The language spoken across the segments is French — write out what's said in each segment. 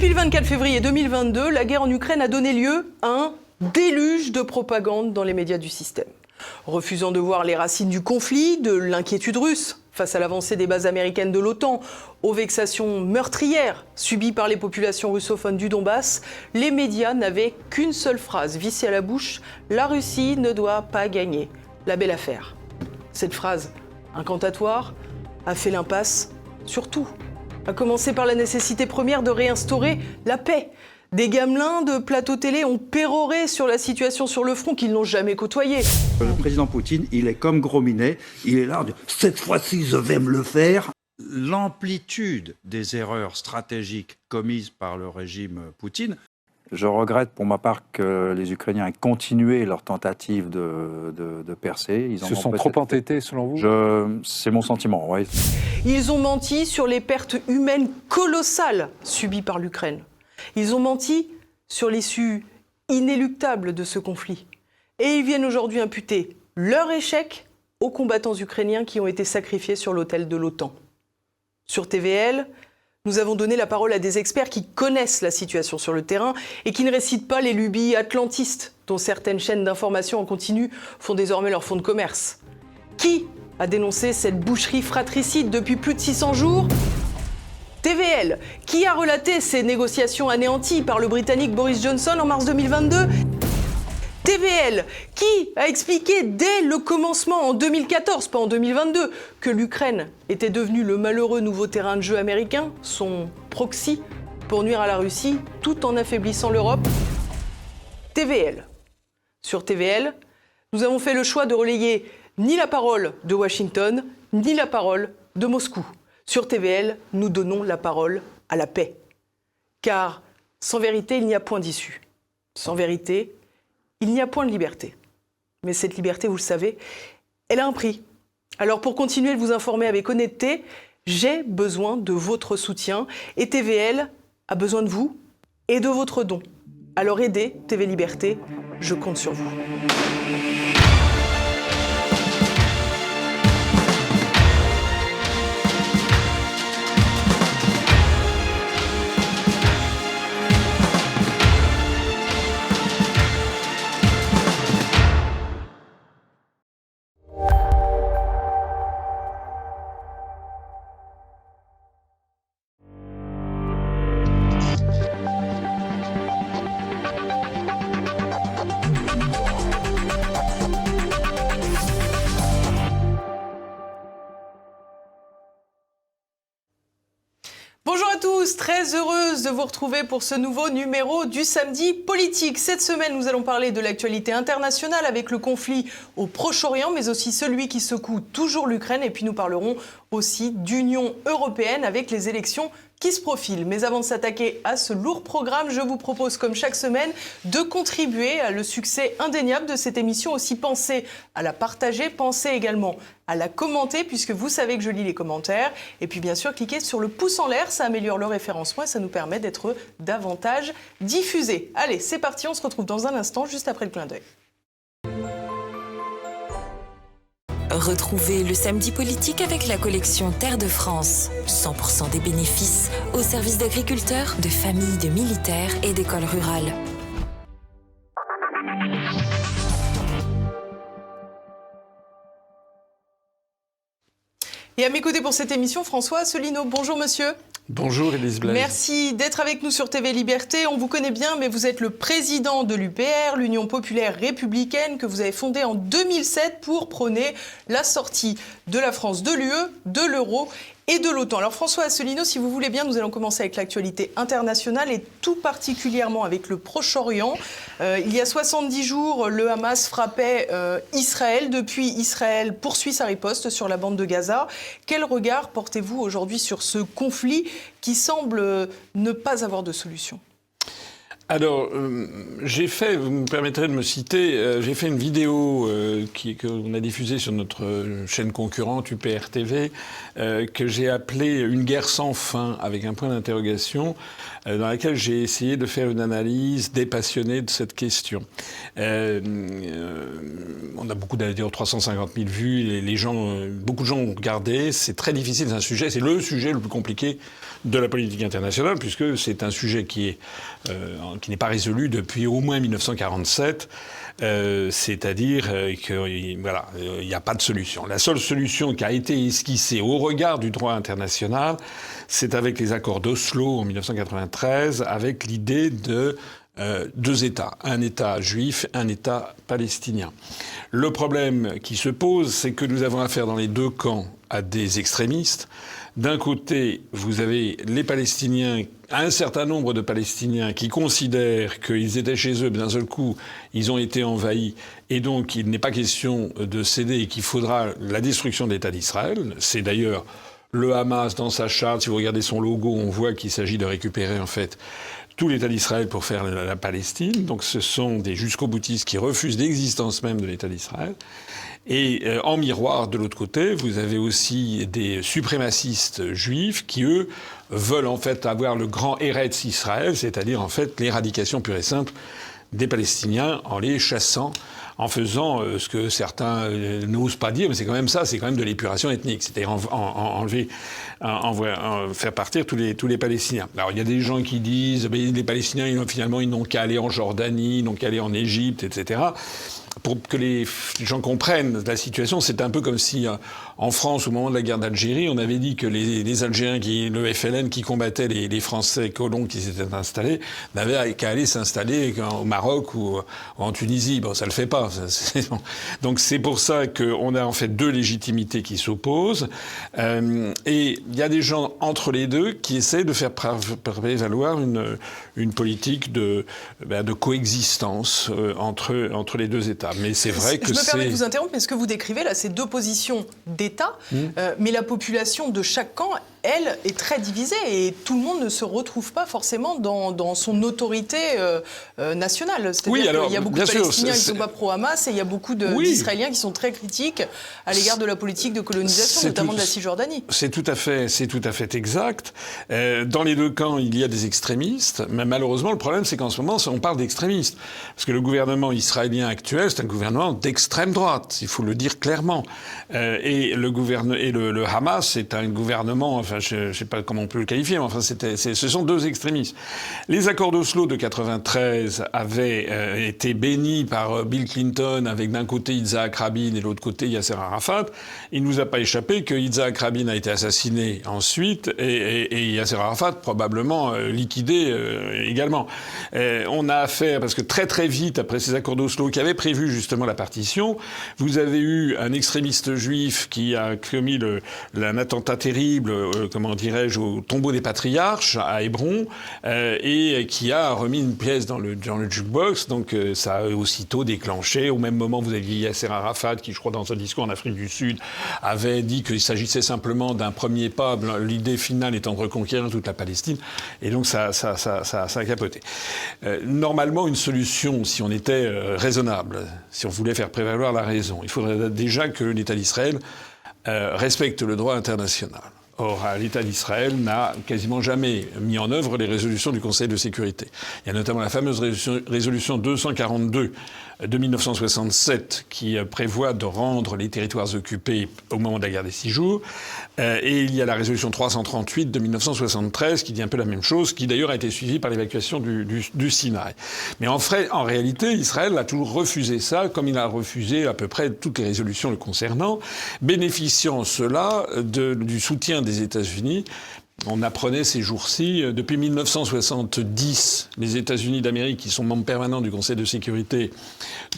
Depuis le 24 février 2022, la guerre en Ukraine a donné lieu à un déluge de propagande dans les médias du système. Refusant de voir les racines du conflit, de l'inquiétude russe face à l'avancée des bases américaines de l'OTAN, aux vexations meurtrières subies par les populations russophones du Donbass, les médias n'avaient qu'une seule phrase vissée à la bouche La Russie ne doit pas gagner. La belle affaire. Cette phrase incantatoire a fait l'impasse sur tout, à commencer par la nécessité première de réinstaurer la paix. Des gamelins de plateau télé ont péroré sur la situation sur le front qu'ils n'ont jamais côtoyé. Le président Poutine, il est comme Grominet, il est là, cette fois-ci je vais me le faire. L'amplitude des erreurs stratégiques commises par le régime Poutine je regrette pour ma part que les Ukrainiens aient continué leur tentative de, de, percer. Ils se sont trop entêtés selon vous? C'est mon sentiment, oui. Ils ont menti sur les pertes humaines colossales subies par l'Ukraine. Ils ont menti sur l'issue inéluctable de ce conflit. Et ils viennent aujourd'hui imputer leur échec aux combattants ukrainiens qui ont été sacrifiés sur l'autel de l'OTAN. Sur TVL, nous avons donné la parole à des experts qui connaissent la situation sur le terrain et qui ne récitent pas les lubies atlantistes dont certaines chaînes d'information en continu font désormais leur fonds de commerce. Qui a dénoncé cette boucherie fratricide depuis plus de 600 jours? TVL, qui a relaté ces négociations anéanties par le Britannique Boris Johnson en mars 2022 TVL, qui a expliqué dès le commencement en 2014, pas en 2022, que l'Ukraine était devenue le malheureux nouveau terrain de jeu américain, son proxy, pour nuire à la Russie, tout en affaiblissant l'Europe. TVL. Sur TVL, nous avons fait le choix de relayer ni la parole de Washington, ni la parole de Moscou. Sur TVL, nous donnons la parole à la paix. Car sans vérité, il n'y a point d'issue. Sans vérité, il n'y a point de liberté. Mais cette liberté, vous le savez, elle a un prix. Alors pour continuer de vous informer avec honnêteté, j'ai besoin de votre soutien et TVL a besoin de vous et de votre don. Alors aidez TV Liberté, je compte sur vous. Vous retrouver pour ce nouveau numéro du samedi politique. Cette semaine, nous allons parler de l'actualité internationale avec le conflit au Proche-Orient, mais aussi celui qui secoue toujours l'Ukraine. Et puis nous parlerons aussi d'Union européenne avec les élections qui se profilent. Mais avant de s'attaquer à ce lourd programme, je vous propose, comme chaque semaine, de contribuer à le succès indéniable de cette émission. Aussi, pensez à la partager, pensez également à la commenter, puisque vous savez que je lis les commentaires. Et puis, bien sûr, cliquez sur le pouce en l'air, ça améliore le référencement et ça nous permet d'être davantage diffusés. Allez, c'est parti, on se retrouve dans un instant, juste après le clin d'œil. Retrouvez le samedi politique avec la collection Terre de France. 100% des bénéfices au service d'agriculteurs, de familles, de militaires et d'écoles rurales. Et à mes côtés pour cette émission, François Asselineau. Bonjour monsieur. Bonjour Elise. Merci d'être avec nous sur TV Liberté. On vous connaît bien, mais vous êtes le président de l'UPR, l'Union populaire républicaine, que vous avez fondée en 2007 pour prôner la sortie de la France de l'UE, de l'euro et de l'OTAN. Alors François Asselineau, si vous voulez bien, nous allons commencer avec l'actualité internationale et tout particulièrement avec le Proche-Orient. Euh, il y a 70 jours, le Hamas frappait euh, Israël. Depuis, Israël poursuit sa riposte sur la bande de Gaza. Quel regard portez-vous aujourd'hui sur ce conflit qui semble ne pas avoir de solution? Alors, euh, j'ai fait, vous me permettrez de me citer, euh, j'ai fait une vidéo euh, qu'on a diffusée sur notre chaîne concurrente UPR TV, que j'ai appelée Une guerre sans fin, avec un point d'interrogation, dans laquelle j'ai essayé de faire une analyse dépassionnée de cette question. on a beaucoup d'ailleurs 350 000 vues, les, les, gens, beaucoup de gens ont regardé, c'est très difficile, c'est un sujet, c'est le sujet le plus compliqué de la politique internationale, puisque c'est un sujet qui est qui n'est pas résolu depuis au moins 1947. Euh, c'est-à-dire euh, qu'il voilà, il n'y a pas de solution. La seule solution qui a été esquissée au regard du droit international, c'est avec les accords d'Oslo en 1993, avec l'idée de euh, deux États, un État juif, un État palestinien. Le problème qui se pose, c'est que nous avons affaire dans les deux camps à des extrémistes. D'un côté, vous avez les Palestiniens un certain nombre de Palestiniens qui considèrent qu'ils étaient chez eux, d'un seul coup, ils ont été envahis, et donc il n'est pas question de céder et qu'il faudra la destruction de l'État d'Israël. C'est d'ailleurs le Hamas dans sa charte, si vous regardez son logo, on voit qu'il s'agit de récupérer en fait tout l'État d'Israël pour faire la, Palestine. Donc ce sont des jusqu'au boutistes qui refusent l'existence même de l'État d'Israël. Et euh, en miroir, de l'autre côté, vous avez aussi des suprémacistes juifs qui, eux, veulent en fait avoir le grand Eretz Israël, c'est-à-dire en fait l'éradication pure et simple des Palestiniens en les chassant, en faisant euh, ce que certains euh, n'osent pas dire, mais c'est quand même ça, c'est quand même de l'épuration ethnique, c'est-à-dire enlever, en, faire partir tous les, tous les Palestiniens. Alors il y a des gens qui disent, ben, les Palestiniens, ils, finalement, ils n'ont qu'à aller en Jordanie, ils n'ont qu'à aller en Égypte, etc pour que les gens comprennent la situation, c'est un peu comme si euh, en France, au moment de la guerre d'Algérie, on avait dit que les, les, Algériens, qui, le FLN, qui combattaient les, les Français colons qui s'étaient installés, n'avaient qu'à aller s'installer au Maroc ou, en Tunisie. Bon, ça le fait pas. Donc c'est pour ça qu'on a en fait deux légitimités qui s'opposent. Euh, et il y a des gens entre les deux qui essaient de faire prévaloir une, une politique de, ben, de coexistence euh, entre, entre les deux États. Mais c'est vrai que Je me permets de vous interrompre, mais ce que vous décrivez là, c'est deux positions d'État, mmh. euh, mais la population de chaque camp, elle, est très divisée et tout le monde ne se retrouve pas forcément dans, son autorité euh, euh, nationale. Oui, il y a beaucoup de Palestiniens qui ne sont pas pro-Hamas et il y a beaucoup d'Israéliens qui sont très critiques à l'égard de la politique de colonisation, notamment de la Cisjordanie. C'est tout à fait, c'est tout à fait exact. dans les deux camps, il y a des extrémistes, mais malheureusement, le problème, c'est qu'en ce moment, on parle d'extrémistes, parce que le gouvernement israélien actuel, c'est un gouvernement d'extrême droite, il faut le dire clairement. et le, gouverne et le, Hamas, c'est un gouvernement, je ne sais pas comment on peut le qualifier, mais enfin, c'était, ce sont deux extrémistes. Les accords d'Oslo de 93 avaient euh, été bénis par euh, Bill Clinton, avec d'un côté Isaac Rabin et de l'autre côté Yasser Arafat. Il ne nous a pas échappé que Isaac Rabin a été assassiné ensuite et, et, Yasser Arafat probablement euh, liquidé également. on a affaire, parce que très très vite après ces accords d'Oslo qui avaient prévu justement la partition, vous avez eu un extrémiste juif qui a commis le, un attentat terrible, euh, comment dirais-je, au tombeau des patriarches à Hébron, euh, et qui a remis une pièce dans le, dans le jukebox. Donc euh, ça a aussitôt déclenché. Au même moment, vous aviez Yasser Arafat, qui, je crois, dans un discours en Afrique du Sud, avait dit qu'il s'agissait simplement d'un premier pas, l'idée finale étant de reconquérir toute la Palestine. Et donc ça, ça, ça, ça, ça a capoté. normalement, une solution, si on était raisonnable, si on voulait faire prévaloir la raison, il faudrait déjà que l'État d'Israël respecte le droit international. Or, l'État d'Israël n'a quasiment jamais mis en œuvre les résolutions du Conseil de sécurité. Il y a notamment la fameuse résolution 242 de 1967 qui euh, prévoit de rendre les territoires occupés au moment de la guerre des six jours. Euh, et il y a la résolution 338 de 1973 qui dit un peu la même chose, qui d'ailleurs a été suivie par l'évacuation du, Sinaï. Mais en, en réalité, Israël a toujours refusé ça, comme il a refusé à peu près toutes les résolutions le concernant, bénéficiant cela du soutien des États-Unis on apprenait ces jours-ci, euh, depuis 1970, les États-Unis d'Amérique, qui sont membres permanents du Conseil de sécurité,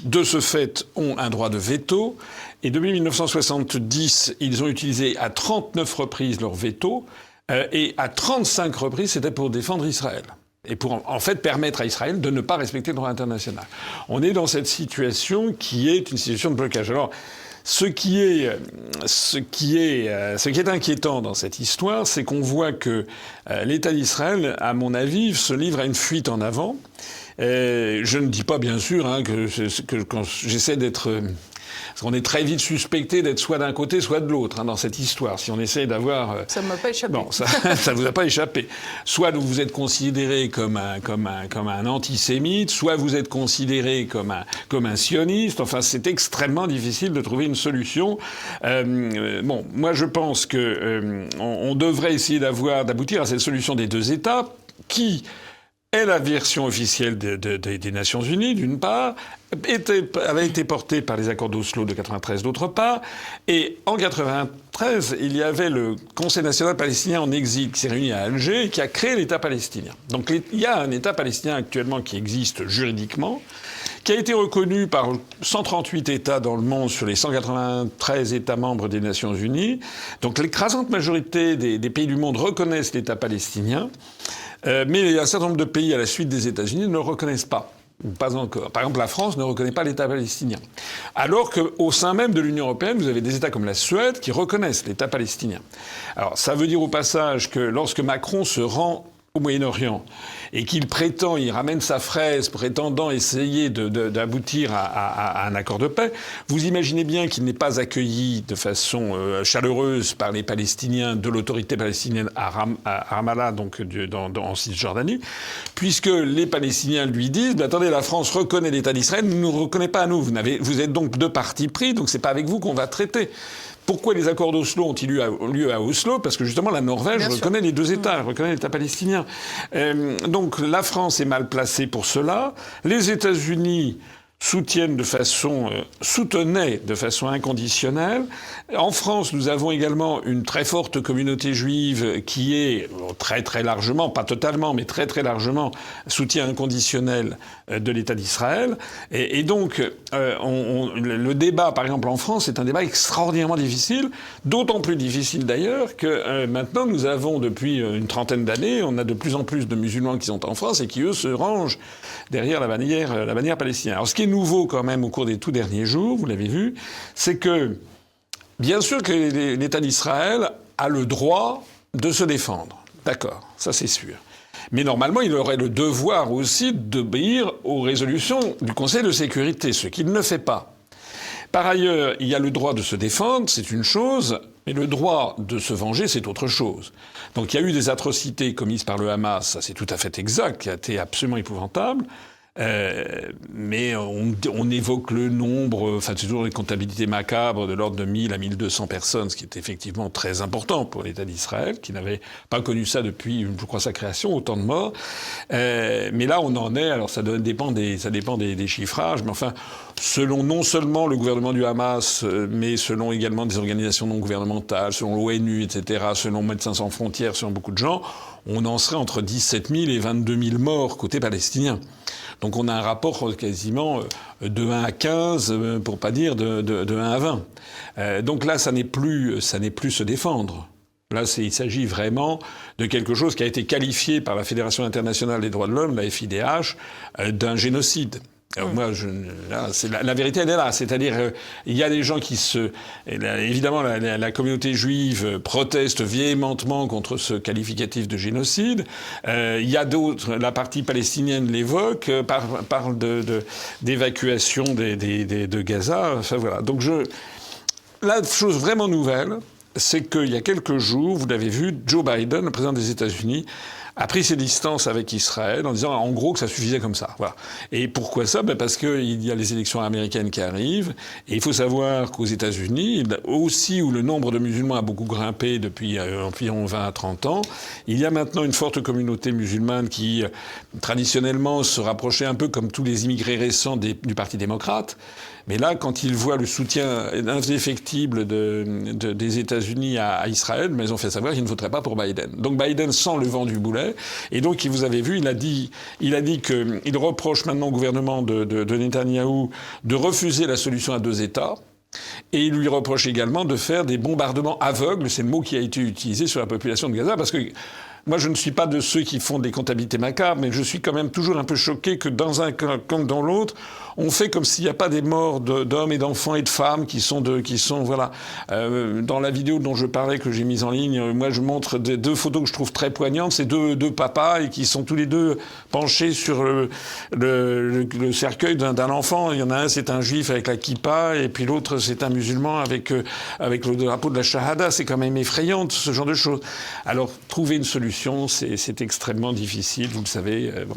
de ce fait, ont un droit de veto. Et depuis 1970, ils ont utilisé à 39 reprises leur veto. Euh, et à 35 reprises, c'était pour défendre Israël. Et pour en fait permettre à Israël de ne pas respecter le droit international. On est dans cette situation qui est une situation de blocage. Alors, Ce qui est, ce qui est, euh, ce qui est inquiétant dans cette histoire, c'est qu'on voit que euh, l'État d'Israël, à mon avis, se livre à une fuite en avant. Euh, je ne dis pas bien sûr hein, que, j'essaie d'être parce qu'on est très vite suspecté d'être soit d'un côté, soit de l'autre hein, dans cette histoire. Si on essaie d'avoir... Euh, ça ne m'a pas échappé. Bon, ça ne vous a pas échappé. Soit vous êtes considéré comme un, comme un, comme un antisémite, soit vous êtes considéré comme un, comme un sioniste. Enfin, c'est extrêmement difficile de trouver une solution. Euh, bon, moi je pense que euh, on, devrait essayer d'avoir, d'aboutir à cette solution des deux États qui est la version officielle des Nations Unies, d'une part, avait été portée par les accords d'Oslo de 93, d'autre part, et en 93, il y avait le Conseil national palestinien en exil qui s'est réuni à Alger et qui a créé l'État palestinien. Donc il y a un État palestinien actuellement qui existe juridiquement, qui a été reconnu par 138 États dans le monde sur les 193 États membres des Nations Unies. Donc l'écrasante majorité des, pays du monde reconnaissent l'État palestinien. Euh, mais un certain nombre de pays à la suite des États-Unis ne le reconnaissent pas. Pas encore. Par exemple, la France ne reconnaît pas l'État palestinien. Alors qu'au sein même de l'Union européenne, vous avez des États comme la Suède qui reconnaissent l'État palestinien. Alors, ça veut dire au passage que lorsque Macron se rend au Moyen-Orient et qu'il prétend, il ramène sa fraise prétendant essayer d'aboutir à, un accord de paix, vous imaginez bien qu'il n'est pas accueilli de façon euh, chaleureuse par les Palestiniens de l'autorité palestinienne à, Ramallah, donc dans, en Cisjordanie, puisque les Palestiniens lui disent attendez, la France reconnaît l'État d'Israël, ne nous reconnaît pas à nous. Vous, vous êtes donc deux partis pris, donc c'est pas avec vous qu'on va traiter. Pourquoi les accords d'Oslo ont-ils eu lieu à Oslo? Parce que justement la Norvège reconnaît les deux États, reconnaît l'État palestinien. Euh, donc la France est mal placée pour cela. Les États-Unis soutiennent de façon, euh, soutenaient de façon inconditionnelle. En France, nous avons également une très forte communauté juive qui est très très largement, pas totalement, mais très très largement soutien inconditionnel euh, de l'État d'Israël. Et, donc, euh, le débat, par exemple en France, est un débat extraordinairement difficile, d'autant plus difficile d'ailleurs que euh, maintenant nous avons depuis une trentaine d'années, on a de plus en plus de musulmans qui sont en France et qui eux se rangent derrière la bannière, la bannière palestinienne. Alors, ce qui est nouveau quand même au cours des tout derniers jours, vous l'avez vu, c'est que bien sûr que l'État d'Israël a le droit de se défendre. D'accord, ça c'est sûr. Mais normalement, il aurait le devoir aussi d'obéir aux résolutions du Conseil de sécurité, ce qu'il ne fait pas. Par ailleurs, il y a le droit de se défendre, c'est une chose, mais le droit de se venger, c'est autre chose. Donc il y a eu des atrocités commises par le Hamas, ça c'est tout à fait exact, qui a été absolument épouvantable. Euh, mais on, on, évoque le nombre, enfin toujours les comptabilités macabres de l'ordre de 1000 à 1200 personnes, ce qui est effectivement très important pour l'État d'Israël, qui n'avait pas connu ça depuis, je crois, sa création, autant de morts. Euh, mais là, on en est. Alors ça dépend des, ça dépend des, chiffrages, mais enfin, selon non seulement le gouvernement du Hamas, euh, mais selon également des organisations non gouvernementales, selon l'ONU, etc., selon Médecins sans frontières, selon beaucoup de gens, on en serait entre 17 000 et 22 000 morts côté palestinien. Donc on a un rapport quasiment euh, de 1 à 15, euh, pour pas dire de, de, de 1 à 20. Euh, donc là, ça n'est plus, ça n'est plus se défendre. Là, il s'agit vraiment de quelque chose qui a été qualifié par la Fédération internationale des droits de l'homme, la FIDH, d'un génocide. Euh, moi, je, là, la, la, vérité, elle est là. C'est-à-dire, euh, il y a des gens qui se. évidemment, la, la, communauté juive proteste véhémentement contre ce qualificatif de génocide. Euh, il y a d'autres. La partie palestinienne l'évoque, euh, parle, parle d'évacuation de, de, des, des, de Gaza. Enfin, voilà. Donc, je. La chose vraiment nouvelle, c'est qu'il y a quelques jours, vous l'avez vu, Joe Biden, le président des États-Unis, a pris ses distances avec Israël en disant en gros que ça suffisait comme ça. Voilà. Et pourquoi ça? Ben Parce qu'il y a les élections américaines qui arrivent. Et il faut savoir qu'aux États-Unis, aussi où le nombre de musulmans a beaucoup grimpé depuis euh, environ 20 à 30 ans, il y a maintenant une forte communauté musulmane qui, euh, traditionnellement, se rapprochait un peu comme tous les immigrés récents du Parti démocrate. Mais là, quand ils voient le soutien indéfectible de, de, des États-Unis à, Israël, mais ils ont fait savoir qu'il ne voterait pas pour Biden. Donc Biden sent le vent du boulet. Et donc, vous avez vu, il a dit, il a dit qu'il reproche maintenant au gouvernement de, de, de Netanyahou de refuser la solution à deux États. Et il lui reproche également de faire des bombardements aveugles, c'est le mot qui a été utilisé sur la population de Gaza, parce que moi, je ne suis pas de ceux qui font des comptabilités macabres, mais je suis quand même toujours un peu choqué que dans un cas comme dans l'autre, on fait comme s'il n'y a pas des morts d'hommes et d'enfants et de femmes qui sont de, qui sont voilà. Euh, dans la vidéo dont je parlais que j'ai mise en ligne, moi je montre des, deux photos que je trouve très poignantes. C'est deux, deux papas et qui sont tous les deux penchés sur le, le, le cercueil d'un enfant. Il y en a un, c'est un juif avec la kippa, et puis l'autre, c'est un musulman avec euh, avec le drapeau de la shahada. C'est quand même effrayant ce genre de choses. Alors trouver une solution, c'est extrêmement difficile, vous le savez. Euh, bon.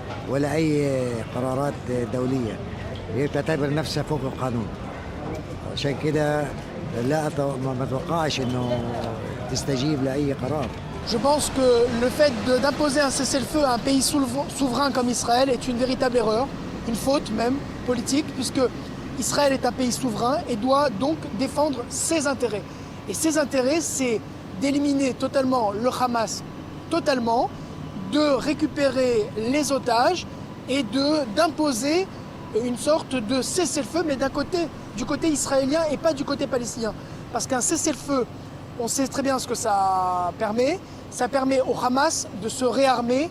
ولا أي قرارات دولية هي تعتبر نفسها فوق القانون عشان كده لا ما اتوقعش انه تستجيب لاي قرار Je pense que le fait d'imposer un cessez-le-feu à un pays souverain comme Israël est une véritable erreur, une faute même politique, puisque Israël est un pays souverain et doit donc défendre ses intérêts. Et ses intérêts, c'est d'éliminer totalement le Hamas, totalement, de récupérer les otages et d'imposer une sorte de cessez-le-feu, mais d'un côté, du côté israélien et pas du côté palestinien. Parce qu'un cessez-le-feu, on sait très bien ce que ça permet. Ça permet au Hamas de se réarmer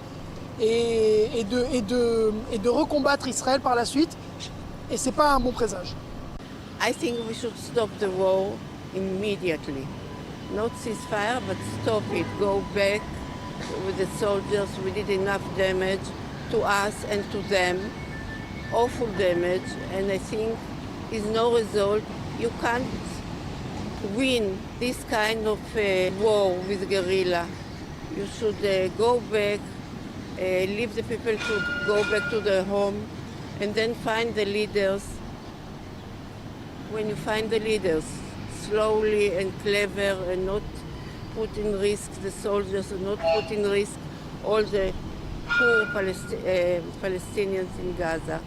et, de, et, de, et de recombattre Israël par la suite. Et c'est pas un bon présage. I think we should stop the war immediately. Not ceasefire, but stop it. Go back with the soldiers. We did enough damage to us and to them. awful damage, and I think is no result. You can't win this kind of uh, war with guerrilla. You should uh, go back, uh, leave the people to go back to their home, and then find the leaders. When you find the leaders, slowly and clever, and not put in risk the soldiers, and not put in risk all the poor Palest uh, Palestinians in Gaza.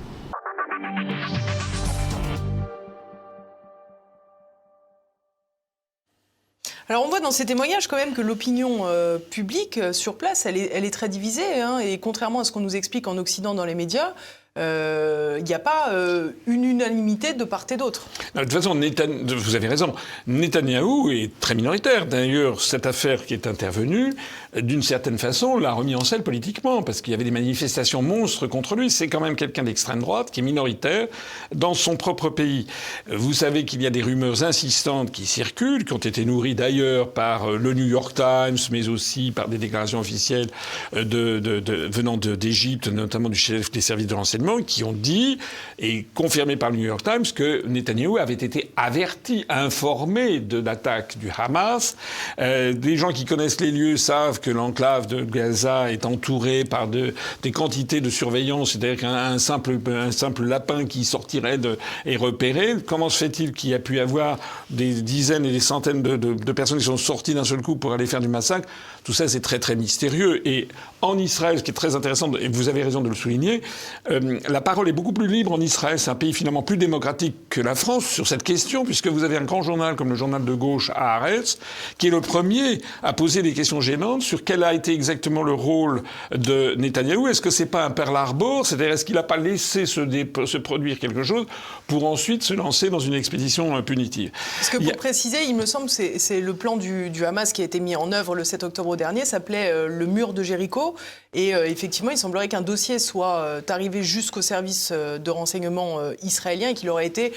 Alors on voit dans ces témoignages quand même que l'opinion euh, publique euh, sur place, elle est, elle est très divisée. Hein, et contrairement à ce qu'on nous explique en Occident dans les médias, euh, il n'y a pas euh, une unanimité de part et d'autre. De toute façon, vous avez raison. Netanyahou est très minoritaire. D'ailleurs, cette affaire qui est intervenue, d'une certaine façon, l'a remis en selle politiquement, parce qu'il y avait des manifestations monstres contre lui. C'est quand même quelqu'un d'extrême droite qui est minoritaire dans son propre pays. Vous savez qu'il y a des rumeurs insistantes qui circulent, qui ont été nourries d'ailleurs par euh, le New York Times, mais aussi par des déclarations officielles venant d'Égypte, notamment du chef des services de renseignement qui ont dit, et confirmé par le New York Times, que Netanyahou avait été averti, informé de l'attaque du Hamas. Euh, des gens qui connaissent les lieux savent que l'enclave de Gaza est entourée par de, des quantités de surveillance, c'est-à-dire qu'un simple, un simple lapin qui sortirait est repéré. Comment se fait-il qu'il y a pu avoir des dizaines et des centaines de, de, de personnes qui sont sorties d'un seul coup pour aller faire du massacre? Tout ça, c'est très très mystérieux. Et en Israël, ce qui est très intéressant, et vous avez raison de le souligner, euh, la parole est beaucoup plus libre en Israël. C'est un pays finalement plus démocratique que la France sur cette question, puisque vous avez un grand journal comme le journal de gauche Haaretz, qui est le premier à poser des questions gênantes sur quel a été exactement le rôle de Netanyahou. Est-ce que c'est pas un Pearl Harbor? C'est-à-dire, est-ce qu'il n'a pas laissé se, se, produire quelque chose pour ensuite se lancer dans une expédition euh, punitive? Parce que pour préciser, il me semble, c'est le plan du, du, Hamas qui a été mis en œuvre le 7 octobre dernier, s'appelait euh, le mur de Jéricho. Et euh, effectivement, il semblerait qu'un dossier soit euh, arrivé jusqu'au service euh, de renseignement israélien et qu'il aurait été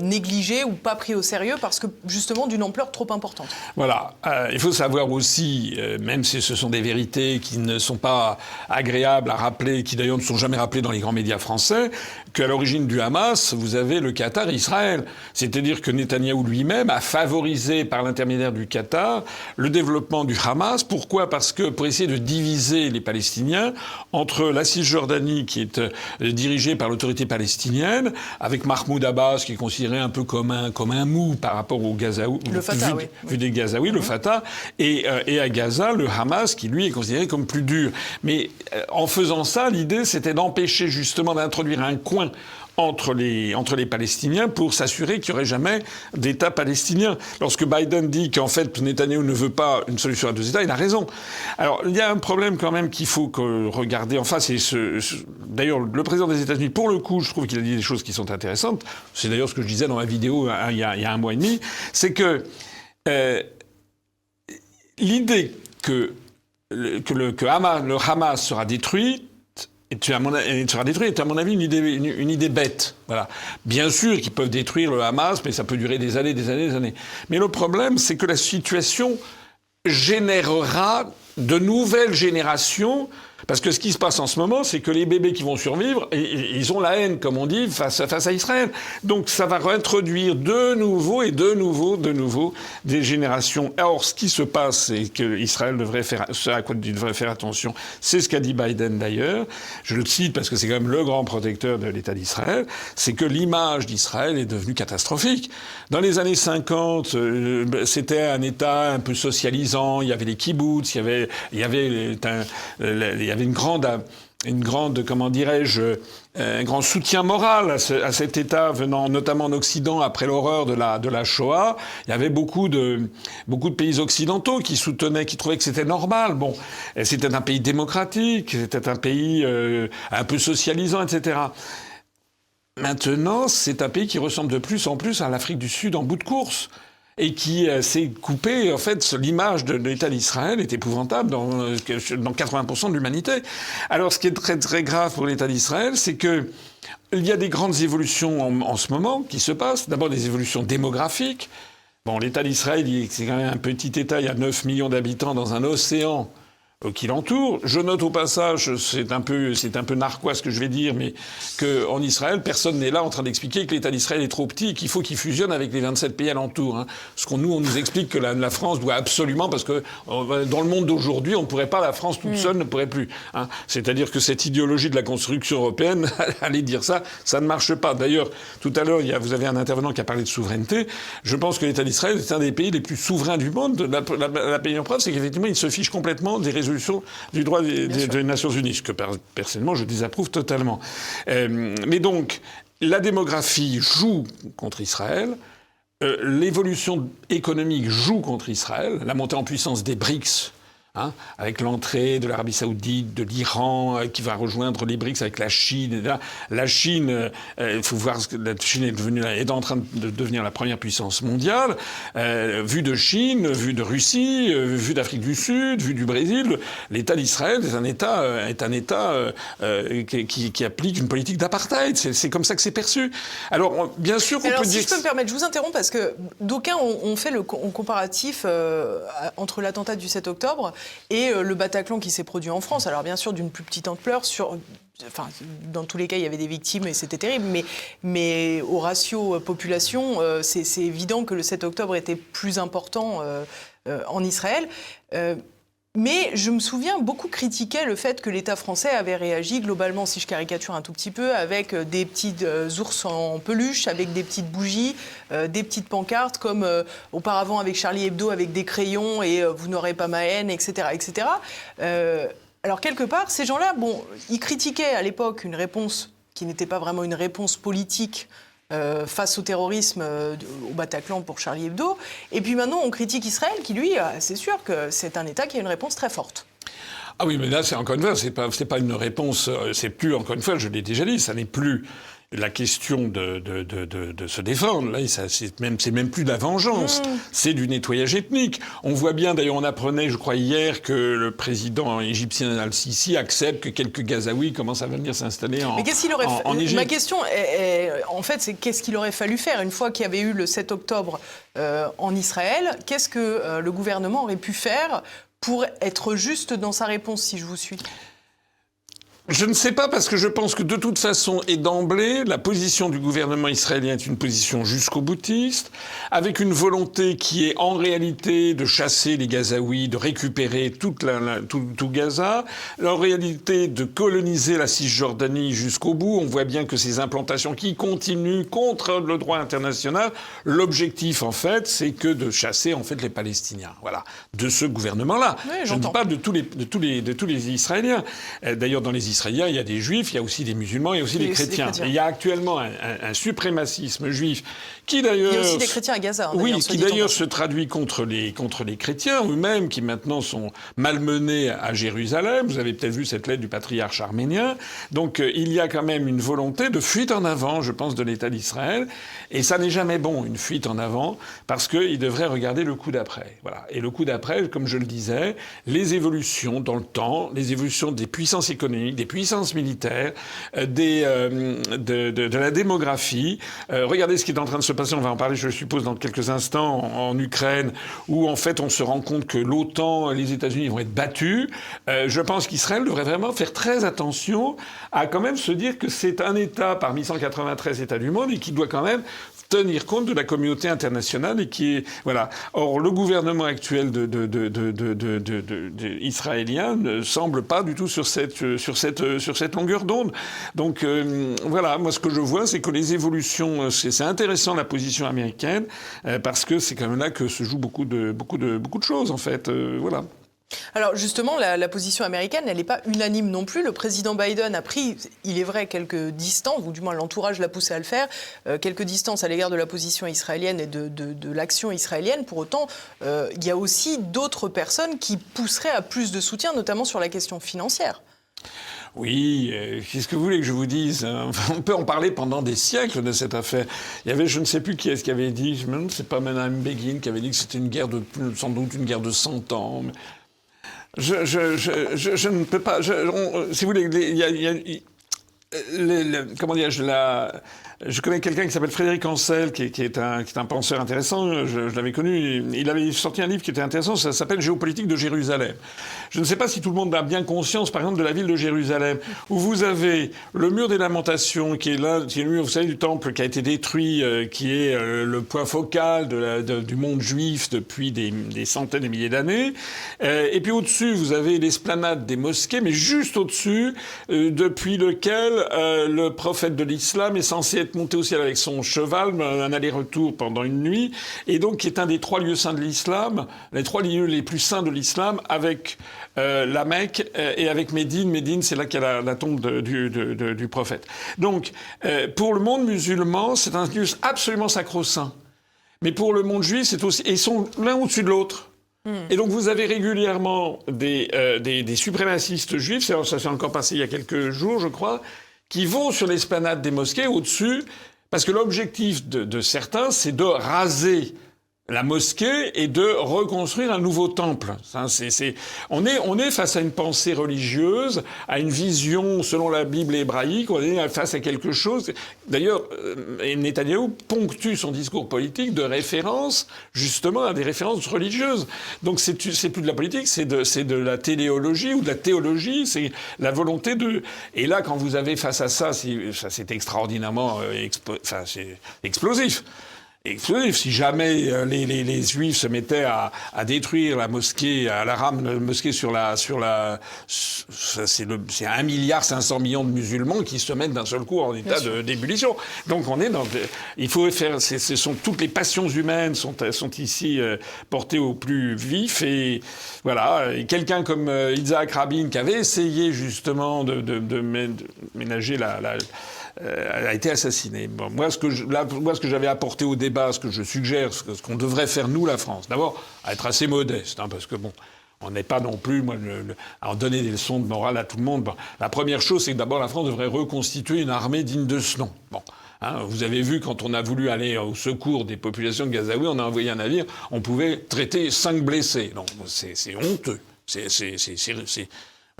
négligé ou pas pris au sérieux parce que justement d'une ampleur trop importante. Voilà. il faut savoir aussi, même si ce sont des vérités qui ne sont pas agréables à rappeler, qui d'ailleurs ne sont jamais rappelées dans les grands médias français, qu'à l'origine du Hamas, vous avez le Qatar et Israël. C'est-à-dire que Netanyahou lui-même a favorisé par l'intermédiaire du Qatar le développement du Hamas. Pourquoi? Parce que pour essayer de diviser les Palestiniens entre la Cisjordanie qui est euh, dirigée par l'autorité palestinienne, avec Mahmoud Abbas qui est considéré un peu comme un, comme un mou par rapport au Gazaoui, le Fatah, vu, oui. des Gazaouis, le Fatah, et, euh, et, à Gaza, le Hamas qui lui est considéré comme plus dur. Mais euh, en faisant ça, l'idée c'était d'empêcher justement d'introduire un coin entre les, entre les Palestiniens pour s'assurer qu'il n'y aurait jamais d'État palestinien. Lorsque Biden dit qu'en fait Netanyahu ne veut pas une solution à deux États, il a raison. Alors il y a un problème quand même qu'il faut regarder en face. Et d'ailleurs, le président des États-Unis, pour le coup, je trouve qu'il a dit des choses qui sont intéressantes. C'est d'ailleurs ce que je disais dans ma vidéo hein, il, y a, un mois et demi. C'est que euh, l'idée que, que, le Hamas sera détruit est, à mon, a- est- sera détruit est à mon avis une idée, une idée bête. Voilà. Bien sûr qu'ils peuvent détruire le Hamas, mais ça peut durer des années, des années, des années. Mais le problème, c'est que la situation générera de nouvelles générations. Parce que ce qui se passe en ce moment, c'est que les bébés qui vont survivre, ils ont la haine, comme on dit, face à, Israël. Donc ça va réintroduire de nouveau et de nouveau, de nouveau des générations. Or, ce qui se passe, c'est que Israël devrait faire, à quoi il devrait faire attention, c'est ce qu'a dit Biden d'ailleurs. Je le cite parce que c'est quand même le grand protecteur de l'État d'Israël. C'est que l'image d'Israël est devenue catastrophique. Dans les années 50, euh, c'était un État un peu socialisant. Il y avait les kibbutz, il y avait, il un- euh, il y avait une grande, une grande, comment dirais-je, euh, un grand soutien moral à, ce- à cet État venant notamment en Occident après l'horreur de la, de la Shoah. Il y avait beaucoup de, beaucoup de pays occidentaux qui soutenaient, qui trouvaient que c'était normal. Bon, et c'était un pays démocratique, c'était un pays euh, un peu socialisant, etc. Maintenant, c'est un pays qui ressemble de plus en plus à l'Afrique du Sud en bout de course et qui euh, s'est coupé. En fait, l'image de l'État d'Israël est épouvantable dans, euh, dans 80% de l'humanité. Alors, ce qui est très très grave pour l'État d'Israël, c'est que il y a des grandes évolutions en, en ce moment qui se passent. D'abord, des évolutions démographiques. Bon, l'État d'Israël, c'est quand même un petit État. Il y a 9 millions d'habitants dans un océan qui l'entoure. Je note au passage, c'est un peu, c'est un peu narquois ce que je vais dire, mais qu'en Israël, personne n'est là en train d'expliquer que l'État d'Israël est trop petit et qu'il faut qu'il fusionne avec les 27 pays alentours. Hein. Ce qu'on nous, on nous explique que la, la France doit absolument, parce que euh, dans le monde d'aujourd'hui, on ne pourrait pas, la France toute seule ne pourrait plus. Hein. C'est-à-dire que cette idéologie de la construction européenne, aller dire ça, ça ne marche pas. D'ailleurs, tout à l'heure, vous avez un intervenant qui a parlé de souveraineté. Je pense que l'État d'Israël est un des pays les plus souverains du monde. La, la, la meilleure preuve, c'est qu'effectivement, il se fiche complètement des du droit des, des- des Nations Unies, ce que per- personnellement, je désapprouve totalement. Euh, mais donc, la démographie joue contre Israël. Euh, L'évolution économique joue contre Israël. La montée en puissance des BRICS, hein, avec l'entrée de l'Arabie Saoudite, de l'Iran, euh, qui va rejoindre les BRICS avec la Chine. Et là, la Chine, euh, euh, il faut voir que la Chine est devenue, est en train de devenir la première puissance mondiale. Euh, vu de Chine, vu de Russie, euh, vu d'Afrique du Sud, vu du Brésil, l'État d'Israël est un État, est un État qui, qui- qui applique une politique d'apartheid. C'est comme ça que c'est perçu. Alors, on- bien sûr qu'on Alors, peut si dire. je peux me permettre, je vous interromps parce que d'aucuns ont, ont fait le co- comparatif entre l'attentat du 7 octobre et euh, le Bataclan qui s'est produit en France. Alors, bien sûr, d'une plus petite ampleur, sur. Enfin, dans tous les cas, il y avait des victimes et c'était terrible, mais, mais au ratio euh, population, euh, c'est évident que le 7 octobre était plus important en Israël. Mais je me souviens, beaucoup critiquaient le fait que l'État français avait réagi globalement, si je caricature un tout petit peu, avec euh, des petits euh, ours en peluche, avec des petites bougies, euh, des petites pancartes, comme auparavant avec Charlie Hebdo, avec des crayons et vous n'aurez pas ma haine, etc. etc. Alors quelque part, ces gens-là, bon, ils critiquaient à l'époque une réponse qui n'était pas vraiment une réponse politique euh, face au terrorisme euh, au Bataclan pour Charlie Hebdo. Et puis maintenant, on critique Israël, qui lui, euh, c'est sûr que c'est un État qui a une réponse très forte. Ah oui, mais là, c'est encore une fois, c'est pas, pas une réponse, c'est plus, encore une fois, je l'ai déjà dit, ça n'est plus la question de, de, de, de, de se défendre. Là, c'est même, plus de la vengeance, c'est du nettoyage ethnique. On voit bien, d'ailleurs, on apprenait, je crois, hier, que le président égyptien Al-Sisi accepte que quelques Gazaouis commencent à venir s'installer en, Mais qu'est-ce qu'il aurait en, en Égypte. Ma question, est- est- en fait, c'est qu'est-ce qu'il aurait fallu faire une fois qu'il y avait eu le 7 octobre euh, en Israël? Qu'est-ce que euh, le gouvernement aurait pu faire pour être juste dans sa réponse, si je vous suis? Je ne sais pas parce que je pense que de toute façon et d'emblée, la position du gouvernement israélien est une position jusqu'au boutiste, avec une volonté qui est en réalité de chasser les Gazaouis, de récupérer toute la, la- tout, tout Gaza, en réalité de coloniser la Cisjordanie jusqu'au bout. On voit bien que ces implantations qui continuent contre le droit international, l'objectif en fait, c'est que de chasser en fait les Palestiniens. Voilà, de ce gouvernement-là. Oui, je ne dis pas de tous les, de tous les, de tous les Israéliens. Euh, D'ailleurs, dans les Israéliens il y a des juifs, il y a aussi des musulmans, il y a aussi Il y des chrétiens. Et il y a actuellement un, un- un suprémacisme juif qui d'ailleurs... Il y a aussi des chrétiens à Gaza. hein, Oui, qui d'ailleurs se traduit contre les, contre les chrétiens eux-mêmes, qui maintenant sont malmenés à Jérusalem. Vous avez peut-être vu cette lettre du patriarche arménien. Donc euh, il y a quand même une volonté de fuite en avant, je pense, de l'État d'Israël. Et ça n'est jamais bon, une fuite en avant, parce qu'il devrait regarder le coup d'après. Voilà. Et le coup d'après, comme je le disais, les évolutions dans le temps, les évolutions des puissances économiques, des puissances militaires, euh, euh, de, de- la démographie. Euh, regardez ce qui est en train de se passer, on va en parler, je suppose, dans quelques instants, en, en Ukraine, où en fait on se rend compte que l'OTAN, les États-Unis vont être battus. Je pense qu'Israël devrait vraiment faire très attention à quand même se dire que c'est un État parmi 193 États du monde et qui doit quand même tenir compte de la communauté internationale et qui est voilà. Or le gouvernement actuel de, de, de, israélien ne semble pas du tout sur cette sur cette sur cette longueur d'onde. Donc euh, voilà, moi ce que je vois, c'est que les évolutions, c'est intéressant la position américaine euh, parce que c'est quand même là que se joue beaucoup de beaucoup de beaucoup de choses en fait. Euh, voilà. Alors justement, la, position américaine, elle n'est pas unanime non plus. Le président Biden a pris, il est vrai, quelques distances, ou du moins l'entourage l'a poussé à le faire, euh, quelques distances à l'égard de la position israélienne et de, l'action israélienne. Pour autant, euh, il y a aussi d'autres personnes qui pousseraient à plus de soutien, notamment sur la question financière. Oui, euh, qu'est-ce que vous voulez que je vous dise hein? On peut en parler pendant des siècles de cette affaire. Il y avait, je ne sais plus qui est-ce qui avait dit, je demande, c'est pas Madame Begin qui avait dit que c'était une guerre de, sans doute une guerre de 100 ans. Je, je, je, je, ne peux pas. On- si vous voulez, il y a- les- comment dire, la, je connais quelqu'un qui s'appelle Frédéric Ancel, qui est, un, penseur intéressant. Je, l'avais connu. Il avait sorti un livre qui était intéressant. Ça s'appelle Géopolitique de Jérusalem. Je ne sais pas si tout le monde a bien conscience, par exemple, de la ville de Jérusalem, où vous avez le mur des lamentations, qui est le mur, vous savez, du temple qui a été détruit, euh, qui est euh, le point focal du monde juif depuis des, centaines de milliers d'années. Euh, et puis au-dessus, vous avez l'esplanade des mosquées, mais juste au-dessus, depuis lequel le prophète de l'islam est censé être monté au ciel avec son cheval, un aller-retour pendant une nuit, et donc qui est un des trois lieux saints de l'islam, les trois lieux les plus saints de l'islam, avec euh, la Mecque euh, et avec Médine. Médine, c'est là qu'il y a la, la tombe de- du, de- de- du prophète. Donc, euh, pour le monde musulman, c'est un lieu absolument sacro-saint. Mais pour le monde juif, c'est aussi. et Ils sont l'un au-dessus de l'autre. Et donc vous avez régulièrement des, euh, des, des suprémacistes juifs, ça s'est encore passé il y a quelques jours, je crois, qui vont sur l'esplanade des mosquées au-dessus, parce que l'objectif de, de certains, c'est de raser la mosquée et de reconstruire un nouveau temple. On, est, face à une pensée religieuse, à une vision selon la Bible hébraïque, on est face à quelque chose. D'ailleurs, euh, Netanyahou ponctue son discours politique de références justement à des références religieuses. Donc c'est plus de la politique, c'est de, la téléologie ou de la théologie, c'est la volonté de... Et là, quand vous avez face à ça, c'est extraordinairement euh, explosif explosif. Si jamais euh, les, les, les Juifs se mettaient à, à détruire la mosquée, à la rame la mosquée sur la, sur la, c'est un milliard 500 millions de musulmans qui se mettent d'un seul coup en état d'ébullition. Donc on est dans, il faut faire, ce sont toutes les passions humaines sont, sont ici euh, portées au plus vif et voilà. Quelqu'un comme euh, Isaac Rabin qui avait essayé justement de, de, de mé- de ménager la, la euh, a été assassiné. Bon, moi, ce que j'avais apporté au débat, ce que je suggère, ce qu'on devrait faire nous, la France, d'abord, être assez modeste, hein, parce que bon. On n'est pas non plus moi, à en donner des leçons de morale à tout le monde. La première chose, c'est que d'abord la France devrait reconstituer une armée digne de ce nom. Bon, hein, vous avez vu quand on a voulu aller au secours des populations de Gazaoui, on a envoyé un navire, on pouvait traiter cinq blessés. Non, c'est honteux. C'est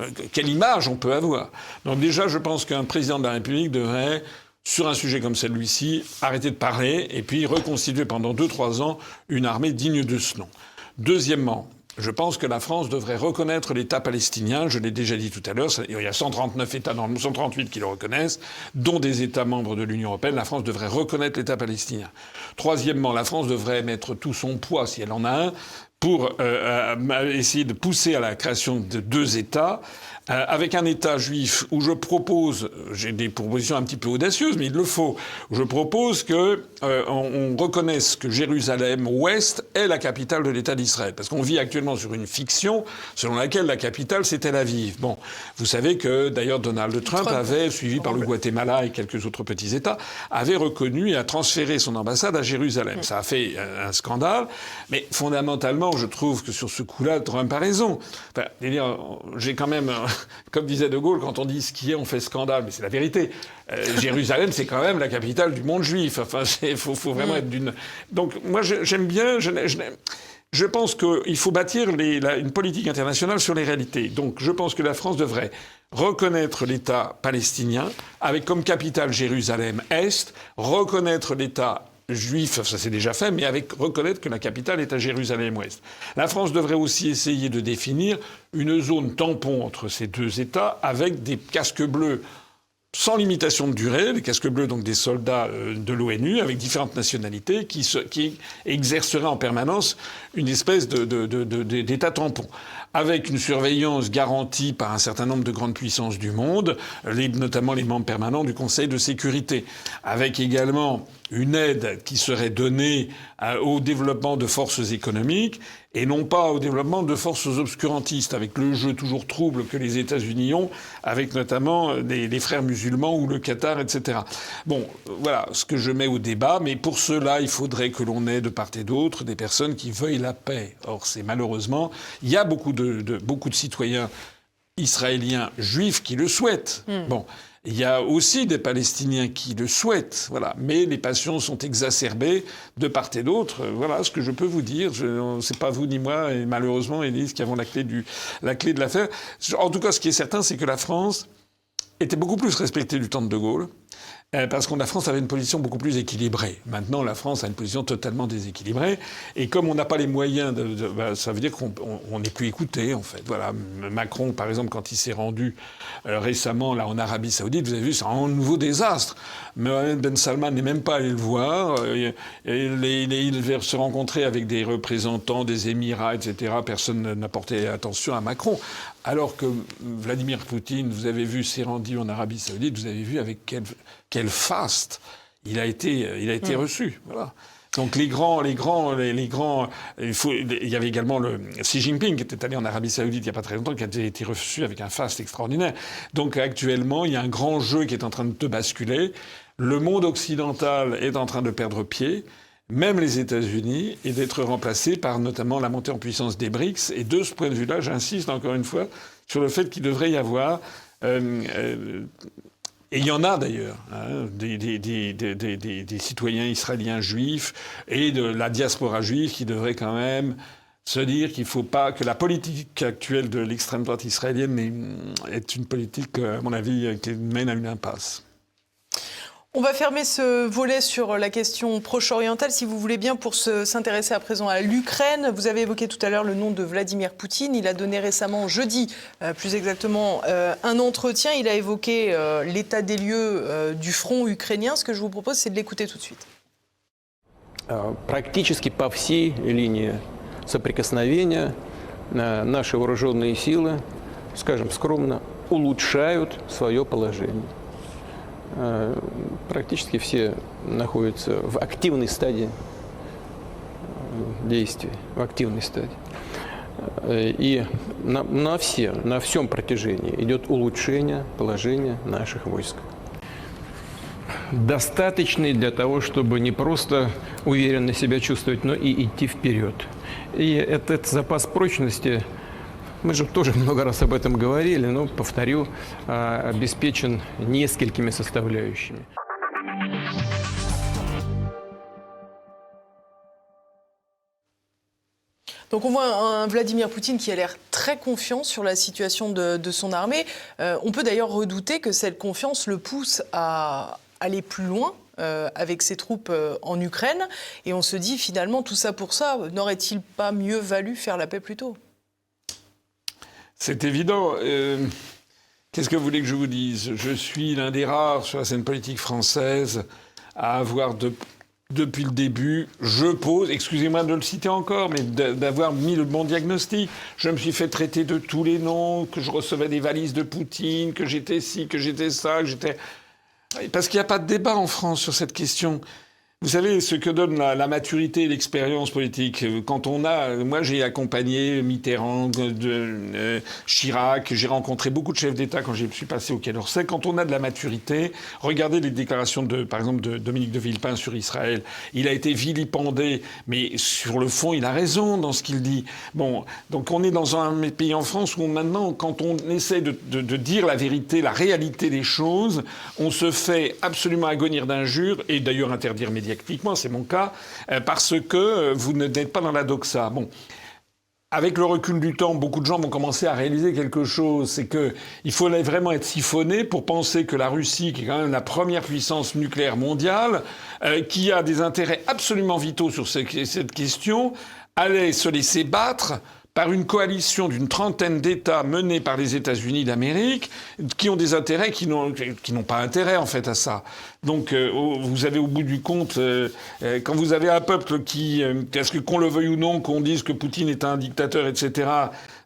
euh, quelle image on peut avoir Donc déjà, je pense qu'un président de la République devrait, sur un sujet comme celui-ci, arrêter de parler et puis reconstituer pendant 2-3 ans une armée digne de ce nom. Deuxièmement, je pense que la France devrait reconnaître l'État palestinien. Je l'ai déjà dit tout à l'heure. Il y a 139 États dans le monde, 138 qui le reconnaissent, dont des États membres de l'Union européenne. La France devrait reconnaître l'État palestinien. Troisièmement, la France devrait mettre tout son poids, si elle en a un, pour euh, essayer de pousser à la création de deux États euh, avec un État juif où je propose, j'ai des propositions un petit peu audacieuses, mais il le faut, je propose que euh, on, reconnaisse que Jérusalem-Ouest est la capitale de l'État d'Israël, parce qu'on vit actuellement sur une fiction selon laquelle la capitale c'est Tel Aviv. Bon, vous savez que d'ailleurs Donald Trump, Trump, avait, suivi par le Guatemala et quelques autres petits États, avait reconnu et a transféré son ambassade à Jérusalem. Ça a fait un scandale, mais fondamentalement, je trouve que sur ce coup-là, Trump a raison. Enfin, j'ai quand même comme disait De Gaulle, quand on dit ce qui est, on fait scandale, mais c'est la vérité. Euh, Jérusalem, c'est quand même la capitale du monde juif. Enfin, il faut, vraiment mm. être d'une. Donc, moi, j'aime bien. Je, je, pense qu'il faut bâtir une politique internationale sur les réalités. Donc, je pense que la France devrait reconnaître l'État palestinien, avec comme capitale Jérusalem-Est, reconnaître l'État juif, ça c'est déjà fait, mais avec reconnaître que la capitale est à Jérusalem-Ouest. La France devrait aussi essayer de définir une zone tampon entre ces deux États avec des casques bleus sans limitation de durée, les casques bleus donc des soldats euh, de l'ONU avec différentes nationalités qui, exerceraient en permanence une espèce d'état tampon avec une surveillance garantie par un certain nombre de grandes puissances du monde, notamment les membres permanents du Conseil de sécurité, avec également une aide qui serait donnée au développement de forces économiques et non pas au développement de forces obscurantistes, avec le jeu toujours trouble que les États-Unis ont, avec notamment les, frères musulmans ou le Qatar, etc. Bon, voilà ce que je mets au débat, mais pour cela, il faudrait que l'on ait de part et d'autre des personnes qui veuillent la paix. Or, c'est malheureusement, il y a beaucoup de, beaucoup de citoyens israéliens juifs qui le souhaitent. Hmm. Bon. Il y a aussi des Palestiniens qui le souhaitent, voilà. Mais les passions sont exacerbées de part et d'autre. Voilà ce que je peux vous dire. C'est pas vous ni moi, et malheureusement, Élise, qui avons la clé, du, la clé de l'affaire. En tout cas, ce qui est certain, c'est que la France était beaucoup plus respectée du temps de De Gaulle. Euh, parce que la France avait une position beaucoup plus équilibrée. Maintenant, la France a une position totalement déséquilibrée. Et comme on n'a pas les moyens, de, bah, ça veut dire qu'on n'est plus écouté, en fait. Voilà. Macron, par exemple, quand il s'est rendu euh, récemment là en Arabie Saoudite, vous avez vu, c'est un nouveau désastre. Mohamed Ben Salman n'est même pas allé le voir. Euh, il veut se rencontrer avec des représentants des Émirats, etc. Personne n'a porté attention à Macron. Alors que Vladimir Poutine, vous avez vu, s'est rendu en Arabie Saoudite, vous avez vu avec quel, quel faste il a été, il a été mm. reçu. Voilà. Donc les grands, les grands, les, grands. Il, faut, il, y avait également le Xi Jinping qui était allé en Arabie Saoudite il n'y a pas très longtemps, qui a été reçu avec un faste extraordinaire. Donc actuellement, il y a un grand jeu qui est en train de basculer. Le monde occidental est en train de perdre pied même les États-Unis, et d'être remplacés par notamment la montée en puissance des BRICS. Et de ce point de vue-là, j'insiste encore une fois sur le fait qu'il devrait y avoir, euh, euh, et il y en a d'ailleurs, hein, des, citoyens israéliens juifs et de la diaspora juive qui devraient quand même se dire qu'il ne faut pas que la politique actuelle de l'extrême droite israélienne est une politique, à mon avis, qui mène à une impasse. On va fermer ce volet sur la question proche-orientale, si vous voulez bien, pour s'intéresser à présent à l'Ukraine. Vous avez évoqué tout à l'heure le nom de Vladimir Poutine. Il a donné récemment, jeudi, euh, plus exactement, euh, un entretien. Il a évoqué euh, l'état des lieux du front ukrainien. Ce que je vous propose, c'est de l'écouter tout de suite. Практически по всей линии соприкосновения наши вооруженные силы, скажем скромно, улучшают свое положение. Э, практически все находятся в активной стадии э, действий, в активной стадии. Э, и на, на все, на всем протяжении идет улучшение положения наших войск. Достаточный для того, чтобы не просто уверенно себя чувствовать, но и идти вперед. И этот запас прочности Мы же тоже много раз об этом говорили, но, повторю, обеспечен несколькими составляющими. Donc on voit un, Vladimir Poutine qui a l'air très confiant sur la situation de, de son armée. Euh, on peut d'ailleurs redouter que cette confiance le pousse à aller plus loin euh, avec ses troupes euh, en Ukraine. Et on se dit finalement tout ça pour ça, n'aurait-il pas mieux valu faire la paix plus tôt C'est évident. Euh, qu'est-ce que vous voulez que je vous dise? Je suis l'un des rares sur la scène politique française à avoir depuis le début, je pose, excusez-moi de le citer encore, mais d'avoir mis le bon diagnostic. Je me suis fait traiter de tous les noms, que je recevais des valises de Poutine, que j'étais ci, que j'étais ça, que j'étais... Parce qu'il n'y a pas de débat en France sur cette question. Vous savez ce que donne la, maturité et l'expérience politique. Quand on a, moi j'ai accompagné Mitterrand, euh, Chirac, j'ai rencontré beaucoup de chefs d'État quand je suis passé au Quai d'Orsay. Quand on a de la maturité, regardez les déclarations de, par exemple, de Dominique de Villepin sur Israël. Il a été vilipendé, mais sur le fond, il a raison dans ce qu'il dit. Bon, donc on est dans un pays en France où maintenant, quand on essaie de, de dire la vérité, la réalité des choses, on se fait absolument agonir d'injures et d'ailleurs interdire c'est mon cas, euh, parce que euh, vous n'êtes pas dans la doxa. Bon. Avec le recul du temps, beaucoup de gens vont commencer à réaliser quelque chose, c'est qu'il fallait vraiment être siphonné pour penser que la Russie, qui est quand même la première puissance nucléaire mondiale, euh, qui a des intérêts absolument vitaux sur cette question, allait se laisser battre par une coalition d'une trentaine d'États menés par les États-Unis d'Amérique, qui ont des intérêts qui n'ont pas intérêt en fait à ça. Donc euh, vous avez au bout du compte, euh, euh, quand vous avez un peuple qui, est-ce que qu'on le veuille ou non, qu'on dise que Poutine est un dictateur, etc.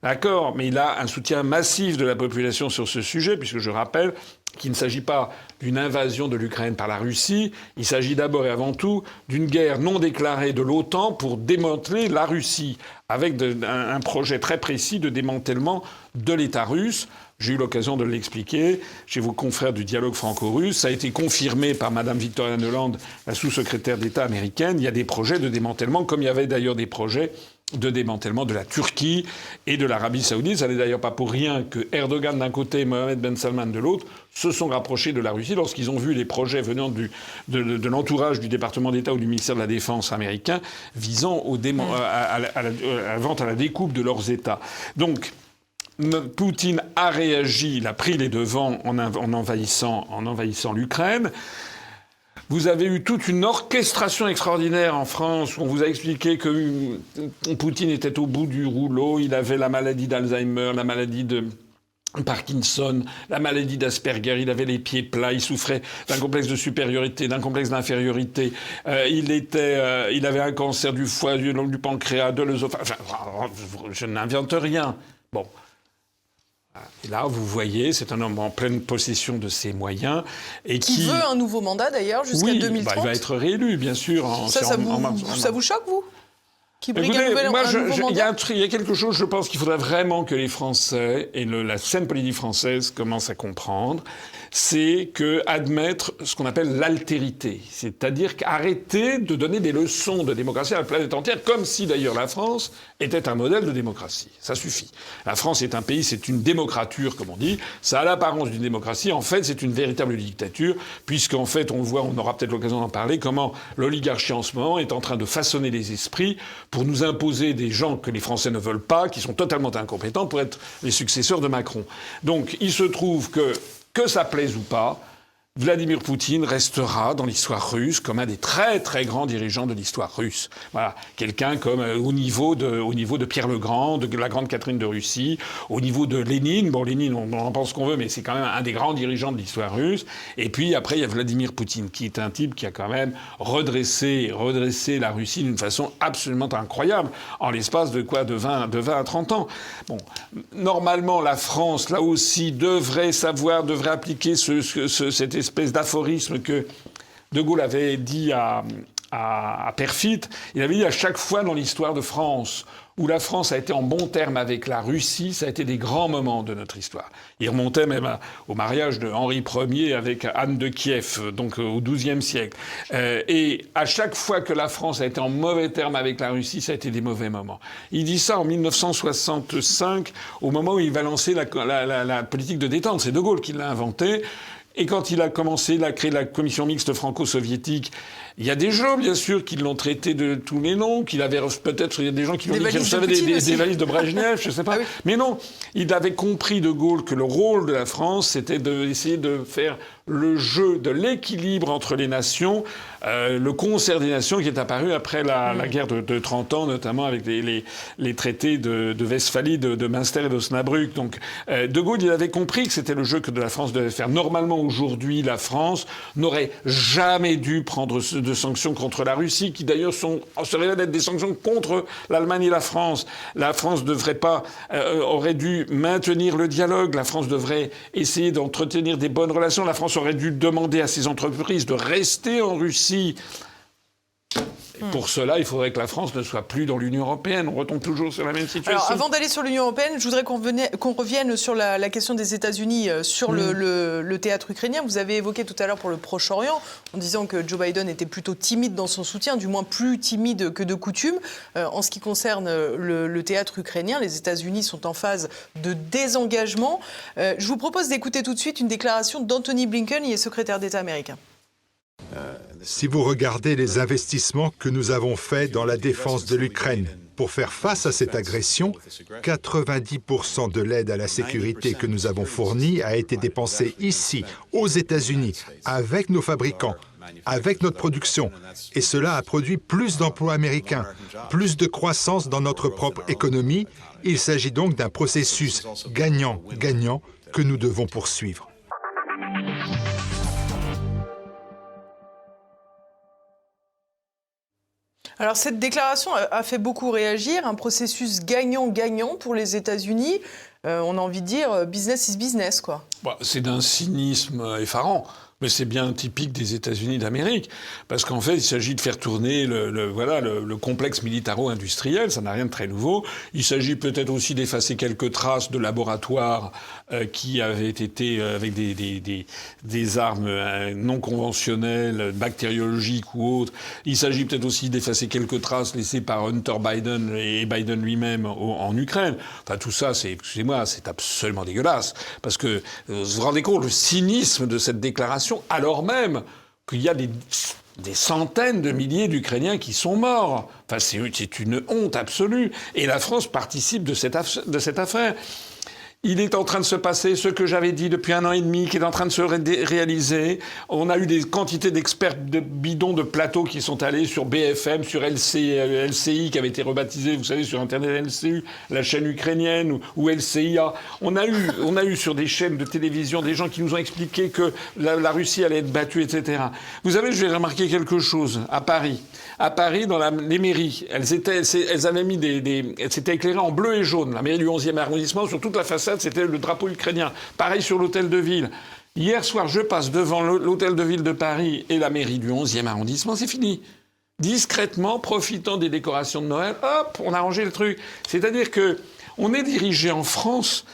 D'accord, mais il a un soutien massif de la population sur ce sujet, puisque je rappelle qu'il ne s'agit pas d'une invasion de l'Ukraine par la Russie, il s'agit d'abord et avant tout d'une guerre non déclarée de l'OTAN pour démanteler la Russie, avec un, projet très précis de démantèlement de l'État russe. J'ai eu l'occasion de l'expliquer chez vos confrères du dialogue franco-russe. Ça a été confirmé par Mme Victoria Nuland, la sous-secrétaire d'État américaine. Il y a des projets de démantèlement, comme il y avait d'ailleurs des projets de démantèlement de la Turquie et de l'Arabie saoudite. Ça n'est d'ailleurs pas pour rien que Erdogan d'un côté et Mohamed Ben Salman de l'autre se sont rapprochés de la Russie lorsqu'ils ont vu les projets venant de, l'entourage du département d'État ou du ministère de la Défense américain visant au mm. à, la, vente à la découpe de leurs États. Donc, Poutine a réagi, il a pris les devants en, en envahissant, en envahissant l'Ukraine. Vous avez eu toute une orchestration extraordinaire en France on vous a expliqué que euh, Poutine était au bout du rouleau, il avait la maladie d'Alzheimer, la maladie de Parkinson, la maladie d'Asperger, il avait les pieds plats, il souffrait d'un complexe de supériorité, d'un complexe d'infériorité, euh, il euh, il avait un cancer du foie, du, du pancréas, de l'œsophage. Je n'invente rien. Bon, et là, vous voyez, c'est un homme en pleine possession de ses moyens et qui, qui veut un nouveau mandat d'ailleurs jusqu'à oui, 2030. Bah, il va être réélu, bien sûr. ça, ça, vous, ça vous choque, vous? Qui Écoutez, un moi, il y, a quelque chose, je pense qu'il faudrait vraiment que les Français et la scène politique française commencent à comprendre c'est que admettre ce qu'on appelle l'altérité, c'est-à-dire qu'arrêter de donner des leçons de démocratie à la planète entière, comme si d'ailleurs la France était un modèle de démocratie. Ça suffit. La France est un pays, c'est une démocrature, comme on dit. Ça a l'apparence d'une démocratie. En fait, c'est une véritable dictature, puisqu'en fait, on voit, on aura peut-être l'occasion d'en parler, comment l'oligarchie en ce moment est en train de façonner les esprits pour nous imposer des gens que les Français ne veulent pas, qui sont totalement incompétents pour être les successeurs de Macron. Donc, il se trouve que que ça plaise ou pas, Vladimir Poutine restera dans l'histoire russe comme un des très très grands dirigeants de l'histoire russe. Voilà, quelqu'un comme euh, au niveau de au niveau de Pierre le Grand, de la grande Catherine de Russie, au niveau de Lénine. Bon, Lénine, on, en pense qu'on veut, mais c'est quand même un des grands dirigeants de l'histoire russe. Et puis après, il y a Vladimir Poutine, qui est un type qui a quand même redressé redressé la Russie d'une façon absolument incroyable en l'espace de quoi? De 20 de 20 à 30 ans. Bon, normalement, la France là aussi devrait savoir, devrait appliquer ce, ce, cette espèce d'aphorisme que De Gaulle avait dit à, à, Perfit. Il avait dit à chaque fois dans l'histoire de France où la France a été en bon terme avec la Russie, ça a été des grands moments de notre histoire. Il remontait même au mariage de Henri Ier avec Anne de Kiev, donc au XIIe siècle. Euh, et à chaque fois que la France a été en mauvais terme avec la Russie, ça a été des mauvais moments. Il dit ça en 1965, au moment où il va lancer la, la, la politique de détente. C'est De Gaulle qui l'a inventé. Et quand il a commencé, il a créé la commission mixte franco-soviétique. Il y a des gens, bien sûr, qui l'ont traité de tous les noms, qu'il avait peut-être, il y a des gens qui l'ont dit qu'il recevait des, des, valises de Brejnev, je sais pas. Ah Mais non, il avait compris de Gaulle que le rôle de la France, c'était d'essayer de faire le jeu de l'équilibre entre les nations euh, le concert des nations qui est apparu après la, la guerre de, de 30 ans, notamment avec les, les, les traités de, de Westphalie, de, de Münster et d'Osnabrück. Donc euh, De Gaulle, il avait compris que c'était le jeu que de la France devait faire. Normalement, aujourd'hui, la France n'aurait jamais dû prendre de sanctions contre la Russie, qui d'ailleurs sont, se révèlent des sanctions contre l'Allemagne et la France. La France devrait pas, euh, aurait dû maintenir le dialogue. La France devrait essayer d'entretenir des bonnes relations. La France aurait dû demander à ses entreprises de rester en Russie. Et pour cela, il faudrait que la France ne soit plus dans l'Union européenne. On retombe toujours sur la même situation. Alors, avant d'aller sur l'Union européenne, je voudrais qu'on revienne sur la, la question des États-Unis euh, sur le, le- le théâtre ukrainien. Vous avez évoqué tout à l'heure pour le Proche-Orient, en disant que Joe Biden était plutôt timide dans son soutien, du moins plus timide que de coutume. Euh, en ce qui concerne euh, le, le théâtre ukrainien, les États-Unis sont en phase de désengagement. Euh, je vous propose d'écouter tout de suite une déclaration d'Anthony Blinken, il est secrétaire d'État américain. Si vous regardez les investissements que nous avons faits dans la défense de l'Ukraine pour faire face à cette agression, 90% de l'aide à la sécurité que nous avons fournie a été dépensée ici, aux États-Unis, avec nos fabricants, avec notre production. Et cela a produit plus d'emplois américains, plus de croissance dans notre propre économie. Il s'agit donc d'un processus gagnant-gagnant que nous devons poursuivre. Alors cette déclaration a- fait beaucoup réagir, un processus gagnant-gagnant pour les États-Unis. Euh, on a envie de dire euh, business is business, quoi. Bah, c'est d'un cynisme effarant. Mais c'est bien typique des États-Unis d'Amérique, parce qu'en fait, il s'agit de faire tourner le, voilà le, le complexe militaro-industriel. Ça n'a rien de très nouveau. Il s'agit peut-être aussi d'effacer quelques traces de laboratoires euh, qui avaient été euh, avec des, des, des, armes euh, non conventionnelles, bactériologiques ou autres. Il s'agit peut-être aussi d'effacer quelques traces laissées par Hunter Biden et Biden lui-même en Ukraine. Enfin, tout ça, c'est, excusez-moi, c'est absolument dégueulasse, parce que vous vous rendez compte le cynisme de cette déclaration, alors même qu'il y a des, centaines de milliers d'Ukrainiens qui sont morts. Enfin, c'est, une honte absolue. Et la France participe de cette affaire. Il est en train de se passer ce que j'avais dit depuis un an et demi, qui est en train de se ré- réaliser. On a eu des quantités d'experts de bidons de plateaux qui sont allés sur BFM, sur LCI, euh, LCI qui avait été rebaptisé, vous savez, sur Internet LCU, la chaîne ukrainienne, ou, ou LCIA. On a, eu, on a eu sur des chaînes de télévision des gens qui nous ont expliqué que la, Russie allait être battue, etc. Vous savez, je vais remarquer quelque chose à Paris. À Paris, dans les mairies, elles, étaient, avaient mis des, elles éclairées en bleu et jaune. La mairie du 11e arrondissement, sur toute la façade, c'était le drapeau ukrainien. Pareil sur l'hôtel de ville. Hier soir, je passe devant l'hô- l'hôtel de ville de Paris et la mairie du 11e arrondissement, c'est fini. Discrètement, profitant des décorations de Noël, hop, on a rangé le truc. C'est-à-dire que on est dirigé en France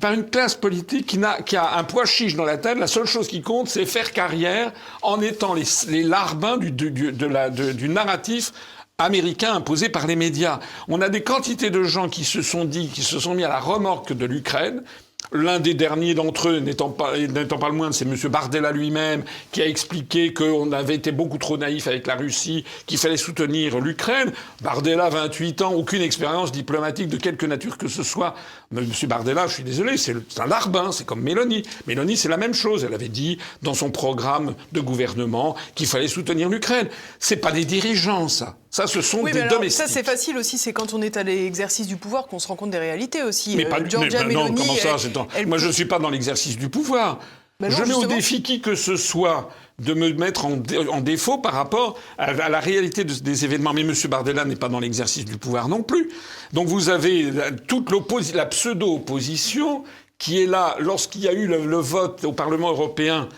par une classe politique qui, a un poids chiche dans la tête. La seule chose qui compte, c'est faire carrière en étant les, larbins du, du, du narratif américain imposé par les médias. On a des quantités de gens qui se sont dit, qui se sont mis à la remorque de l'Ukraine. L'un des derniers d'entre eux, n'étant pas, pas le moindre, c'est M. Bardella lui-même, qui a expliqué qu'on avait été beaucoup trop naïf avec la Russie, qu'il fallait soutenir l'Ukraine. Bardella, 28 ans, aucune expérience diplomatique de quelque nature que ce soit. M. Bardella, je suis désolé, c'est un larbin, c'est comme Mélanie. Mélanie, c'est la même chose. Elle avait dit dans son programme de gouvernement qu'il fallait soutenir l'Ukraine. C'est pas des dirigeants, ça. Ça, ce sont Oui, des mais alors, domestiques. ça c'est facile aussi, c'est quand on est à l'exercice du pouvoir qu'on se rend compte des réalités aussi. Mais Euh, pas mais, ben non, comment ça elle- elle- Moi, je ne suis pas dans l'exercice du pouvoir. Ben non, je mets au défi qui que ce soit de me mettre en, dé- en défaut par rapport à, à la réalité de- des événements. Mais M. Bardella n'est pas dans l'exercice du pouvoir non plus. Donc vous avez la- toute la pseudo-opposition qui est là lorsqu'il y a eu le, le vote au Parlement européen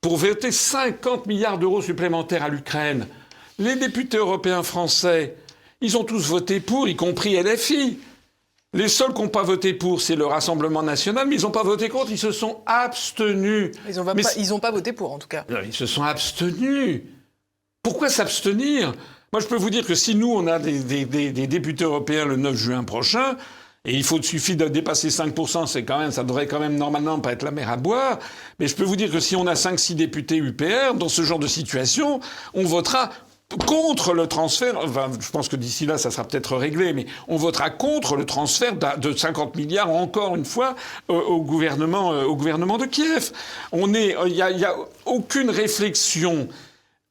pour voter 50 milliards d'euros supplémentaires à l'Ukraine. Les députés européens français, ils ont tous voté pour, y compris LFI. Les seuls qui n'ont pas voté pour, c'est le Rassemblement national, mais ils n'ont pas voté contre, ils se sont abstenus. Ils n'ont pas, voté pour en tout cas. non, Ils se sont abstenus. Pourquoi s'abstenir? Moi, je peux vous dire que si nous, on a des, des- des- des députés européens le 9 juin prochain, et il faut suffit de dépasser 5%, c'est quand même, ça devrait quand même normalement pas être la mer à boire. Mais je peux vous dire que si on a 5-6 députés UPR, dans ce genre de situation, on votera contre le transfert, enfin, je pense que d'ici là, ça sera peut-être réglé, mais on votera contre le transfert de 50 milliards, encore une fois, au, gouvernement, euh, au gouvernement de Kiev. Est, il n'y a, y a aucune réflexion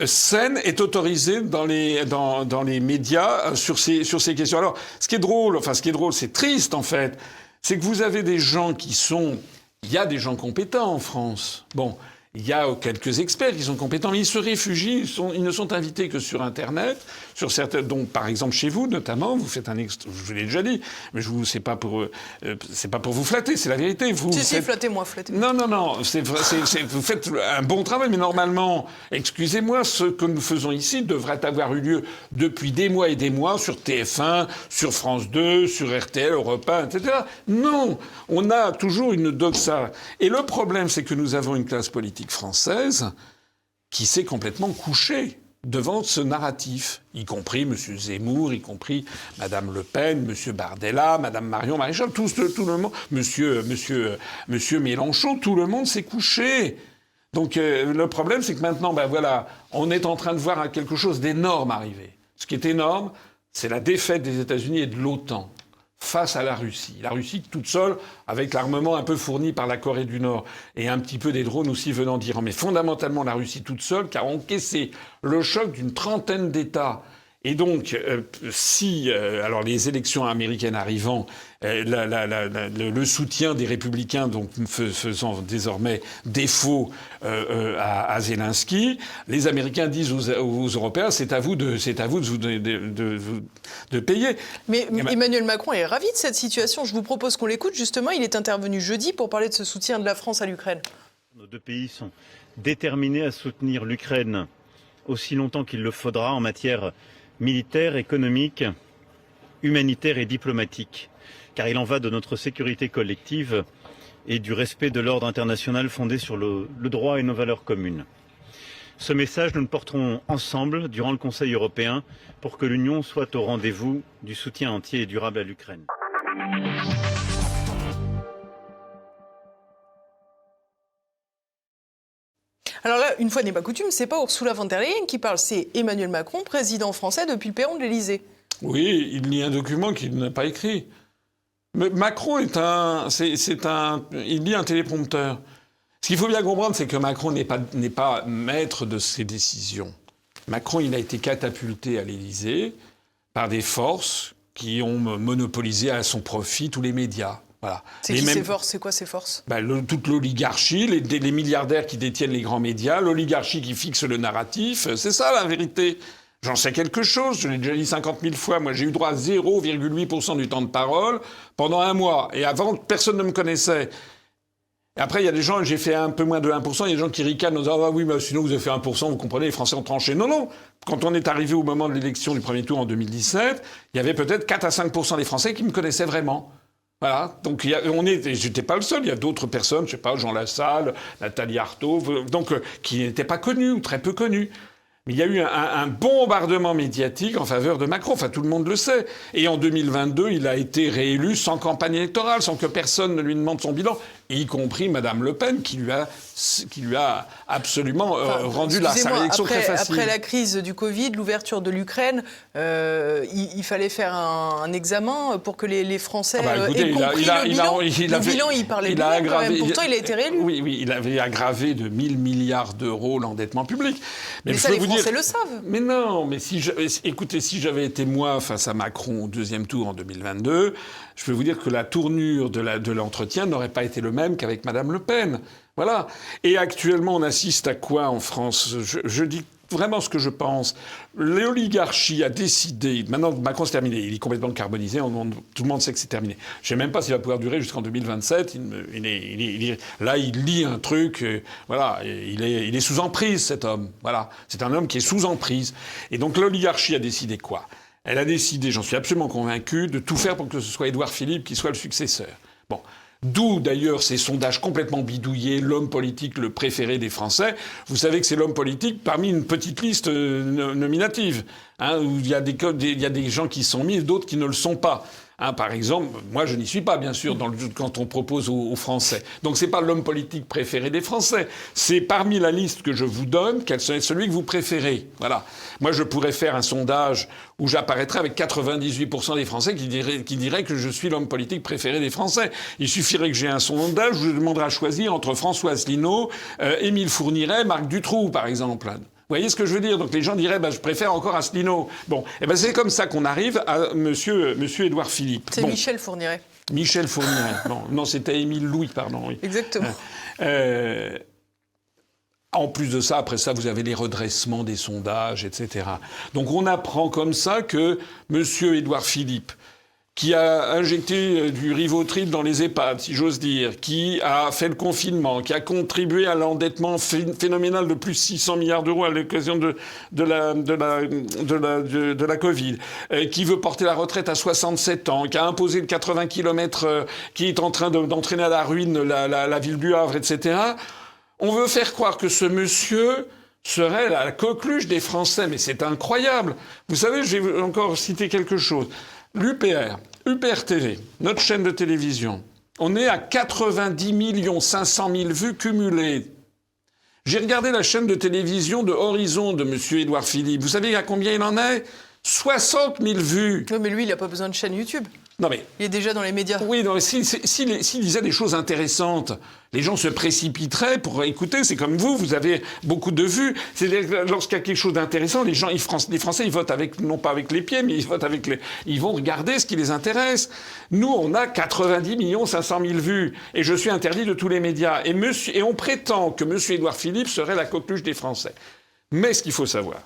scène est autorisée dans les, dans, dans les médias euh, sur ces, sur ces questions. Alors, ce qui est drôle, enfin, ce qui est drôle, c'est triste, en fait, c'est que vous avez des gens qui sont. Il y a des gens compétents en France. Bon. Il y a quelques experts qui sont compétents, mais ils se réfugient, ils, ils ne sont invités que sur Internet, sur certains, donc par exemple chez vous notamment, vous faites un extra, je vous l'ai déjà dit, mais je vous, c'est pas pour, euh, c'est pas pour vous flatter, c'est la vérité. Vous Si, si, faites- flattez-moi, flattez non, non, non. c'est vrai, c'est- c'est- vous faites un bon travail, mais normalement, excusez-moi, ce que nous faisons ici devrait avoir eu lieu depuis des mois et des mois sur TF1, sur France 2, sur RTL, Europe 1, etc. Non, on a toujours une doxa. Et le problème, c'est que nous avons une classe politique française qui s'est complètement couchée devant ce narratif, y compris M. Zemmour, y compris Mme Le Pen, M. Bardella, Mme Marion Maréchal, tout, tout le monde, Monsieur, Monsieur, Monsieur Mélenchon, tout le monde s'est couché. Donc euh, le problème, c'est que maintenant, ben voilà, on est en train de voir quelque chose d'énorme arriver. Ce qui est énorme, c'est la défaite des États-Unis et de l'OTAN face à la Russie. La Russie toute seule, avec l'armement un peu fourni par la Corée du Nord et un petit peu des drones aussi venant d'Iran. Mais fondamentalement, la Russie toute seule, qui a encaissé le choc d'une trentaine d'États. Et donc, euh, si, euh, alors les élections américaines arrivant, la- la- la- la- le, le soutien des républicains, donc fais- faisant désormais défaut euh, euh, à, à Zelensky, les Américains disent aux, aux Européens, c'est à vous de, c'est à vous de, vous- de, de- de- de payer. Mais Eh ben- Emmanuel Macron est ravi de cette situation. Je vous propose qu'on l'écoute. Justement, il est intervenu jeudi pour parler de ce soutien de la France à l'Ukraine. Nos deux pays sont déterminés à soutenir l'Ukraine aussi longtemps qu'il le faudra en matière militaire, économique, humanitaire et diplomatique, car il en va de notre sécurité collective et du respect de l'ordre international fondé sur le, le droit et nos valeurs communes. Ce message, nous le porterons ensemble durant le Conseil européen pour que l'Union soit au rendez-vous du soutien entier et durable à l'Ukraine. Alors là, une fois n'est pas coutume, c'est pas Ursula von der Leyen qui parle, c'est Emmanuel Macron, président français depuis le perron de l'Élysée. Oui, il lit un document qu'il n'a pas écrit. Mais Macron est un, c'est, un, il lit un téléprompteur. Ce qu'il faut bien comprendre, c'est que Macron n'est pas, n'est pas maître de ses décisions. Macron, il a été catapulté à l'Élysée par des forces qui ont monopolisé à son profit tous les médias. Voilà. C'est Et qui même- ses forces? C'est quoi ses forces? Ben, le- toute l'oligarchie, les, les milliardaires qui détiennent les grands médias, l'oligarchie qui fixe le narratif, c'est ça la vérité. J'en sais quelque chose, je l'ai déjà dit 50 000 fois. Moi, j'ai eu droit à 0,8% du temps de parole pendant un mois. Et avant, personne ne me connaissait. Et après, il y a des gens, j'ai fait un peu moins de 1%, il y a des gens qui ricanent en disant Ah oui, mais sinon vous avez fait 1%, vous comprenez, les Français ont tranché. Non, non. Quand on est arrivé au moment de l'élection du premier tour en 2017, il y avait peut-être 4 à 5% des Français qui me connaissaient vraiment. Voilà. Donc, y a- on est, j'étais pas le seul. Il y a d'autres personnes, je sais pas, Jean Lassalle, Nathalie Arthaud, donc, euh, qui n'étaient pas connus ou très peu connus. Il y a eu un, un bombardement médiatique en faveur de Macron. Enfin, tout le monde le sait. Et en 2022, il a été réélu sans campagne électorale, sans que personne ne lui demande son bilan, y compris Madame Le Pen, qui lui a, qui lui a absolument euh, Enfin, rendu la, sa réélection après, très facile. Après la crise du Covid, l'ouverture de l'Ukraine, euh, il, il fallait faire un, un examen pour que les, les Français Ah bah, écoutez, aient compris il a- le il a- bilan. il le bilan, il parlait il de a lui quand même. aggravé- Pourtant, il a été réélu. Oui, oui, il avait aggravé de 1000 milliards d'euros l'endettement public. Mais je ça, les vous Français dire- le savent. Mais non, mais si écoutez, si j'avais été moi face à Macron au deuxième tour en 2022, je peux vous dire que la tournure de l'entretien n'aurait pas été le même qu'avec Madame Le Pen. Voilà. Et actuellement, on assiste à quoi en France? Je, dis vraiment ce que je pense. L'oligarchie a décidé. Maintenant, Macron, c'est terminé. Il est complètement carbonisé. on- tout le monde sait que c'est terminé. Je sais même pas s'il va pouvoir durer jusqu'en 2027. Il, me- il est, il est- il est- là, il lit un truc. euh, voilà. Il est, il est sous emprise, cet homme. Voilà. C'est un homme qui est sous emprise. Et donc, l'oligarchie a décidé quoi? Elle a décidé, j'en suis absolument convaincu, de tout faire pour que ce soit Édouard Philippe qui soit le successeur. Bon. D'où d'ailleurs ces sondages complètement bidouillés, l'homme politique le préféré des Français. Vous savez que c'est l'homme politique parmi une petite liste euh, no- nominative, hein, il y, y a des gens qui sont mis et d'autres qui ne le sont pas. Hein, par exemple, moi je n'y suis pas bien sûr dans le, quand on propose aux, aux Français. Donc c'est pas l'homme politique préféré des Français. C'est parmi la liste que je vous donne quel serait celui que vous préférez. Voilà. Moi je pourrais faire un sondage où j'apparaîtrais avec 98% des Français qui diraient, qui diraient que je suis l'homme politique préféré des Français. Il suffirait que j'ai un sondage où je demanderais à choisir entre François Asselineau, euh, Émile Fourniret, Marc Dutroux par exemple. Vous voyez ce que je veux dire? Donc les gens diraient, bah, je préfère encore Asselineau. Bon, et ben c'est comme ça qu'on arrive à Monsieur, Monsieur Édouard Philippe. C'est Bon. Michel Fourniret. Michel Fourniret. bon, non, c'était Émile Louis, pardon. oui. Exactement. Euh, en plus de ça, après ça, vous avez les redressements des sondages, etc. Donc on apprend comme ça que M. Édouard Philippe, qui a injecté euh, du rivotril dans les EHPAD, si j'ose dire, qui a fait le confinement, qui a contribué à l'endettement phé- phénoménal de plus de 600 milliards d'euros à l'occasion de, la, Covid, euh, qui veut porter la retraite à 67 ans, qui a imposé le 80 km, euh, qui est en train de- d'entraîner à la ruine la, la ville du Havre, etc. On veut faire croire que ce monsieur serait la coqueluche des Français, mais c'est incroyable. Vous savez, je vais encore citer quelque chose. L'UPR, UPR TV, notre chaîne de télévision, on est à 90 500 000 vues cumulées. J'ai regardé la chaîne de télévision de Horizon de M. Édouard Philippe. Vous savez à combien il en est? 60 000 vues. Non, mais lui, il n'a pas besoin de chaîne YouTube. Non mais Il est déjà dans les médias. oui, s'il si, s'il disait des choses intéressantes, les gens se précipiteraient pour écouter. C'est comme vous, vous avez beaucoup de vues. C'est lorsqu'il y a quelque chose d'intéressant, les gens, ils, les Français, ils votent avec non pas avec les pieds, mais ils votent avec les. Ils vont regarder ce qui les intéresse. Nous, on a 90 millions 500 000 vues, et je suis interdit de tous les médias. Et monsieur, et on prétend que Monsieur Édouard Philippe serait la coqueluche des Français. Mais ce qu'il faut savoir,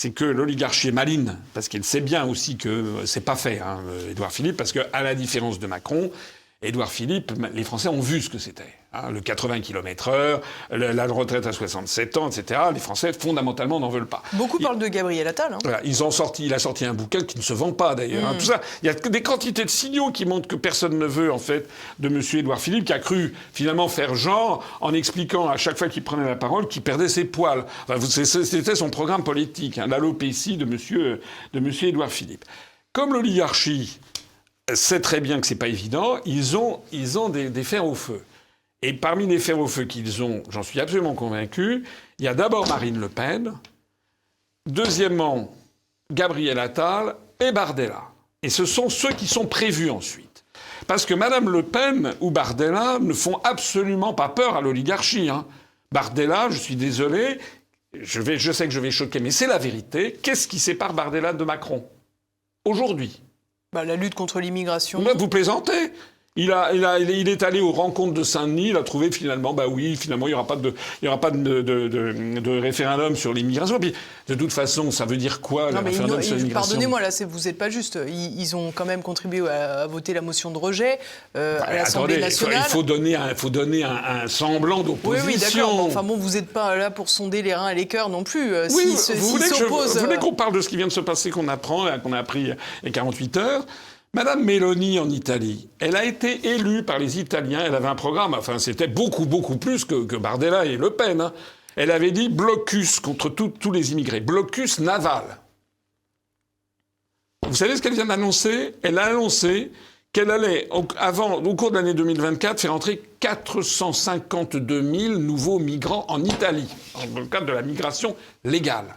c'est que l'oligarchie est maline, parce qu'elle sait bien aussi que c'est pas fait, hein, Édouard Philippe, parce que à la différence de Macron, Édouard Philippe, les Français ont vu ce que c'était. Hein, le 80 km/h, la retraite à 67 ans, etc. Les Français, fondamentalement, n'en veulent pas. Beaucoup parlent de Gabriel Attal. hein. Voilà, ils ont sorti, il a sorti un bouquin qui ne se vend pas d'ailleurs. hein. Mm. Tout ça, il y a des quantités de signaux qui montrent que personne ne veut en fait de M. Édouard Philippe, qui a cru finalement faire genre en expliquant à chaque fois qu'il prenait la parole qu'il perdait ses poils. Enfin, C'était son programme politique, l'alopécie de M. de Monsieur Édouard Philippe. Comme l'oligarchie sait très bien que c'est pas évident, ils ont, ils ont des, des fers au feu. Et parmi les fers au feu qu'ils ont, j'en suis absolument convaincu, il y a d'abord Marine Le Pen, deuxièmement Gabriel Attal et Bardella. Et ce sont ceux qui sont prévus ensuite. Parce que Madame Le Pen ou Bardella ne font absolument pas peur à l'oligarchie. hein. Bardella, je suis désolé, je, vais, je sais que je vais choquer, mais c'est la vérité. Qu'est-ce qui sépare Bardella de Macron? Aujourd'hui Bah, la lutte contre l'immigration. Vous plaisantez? Il, a, il, a- il est- allé aux rencontres de Saint-Denis, il a trouvé finalement, bah oui, finalement, il n'y aura pas, de, il y aura pas de, de- de- de référendum sur l'immigration. Puis, de toute façon, ça veut dire quoi, le référendum ils- sur ils- l'immigration? pardonnez-moi, là, vous n'êtes pas juste. Ils, ils ont quand même contribué à, à voter la motion de rejet euh, à Mais l'Assemblée attendez, il faut- nationale. il faut donner un, il faut donner un, un semblant Oui, d'opposition. oui, d'accord. mais Enfin bon, vous n'êtes pas là pour sonder les reins et les cœurs non plus. Euh, Oui, s'ils vous, voulez que je- s'opposent, vous voulez euh, qu'on parle de ce qui vient de se passer, qu'on apprend, qu'on a appris il y a 48 heures Madame Meloni en Italie, elle a été élue par les Italiens. Elle avait un programme, enfin c'était beaucoup, beaucoup plus que, Bardella et Le Pen. hein. Elle avait dit blocus contre tous les immigrés, blocus naval. Vous savez ce qu'elle vient d'annoncer? Elle a annoncé qu'elle allait, au cours de l'année 2024, faire entrer 452 000 nouveaux migrants en Italie, dans le cadre de la migration légale.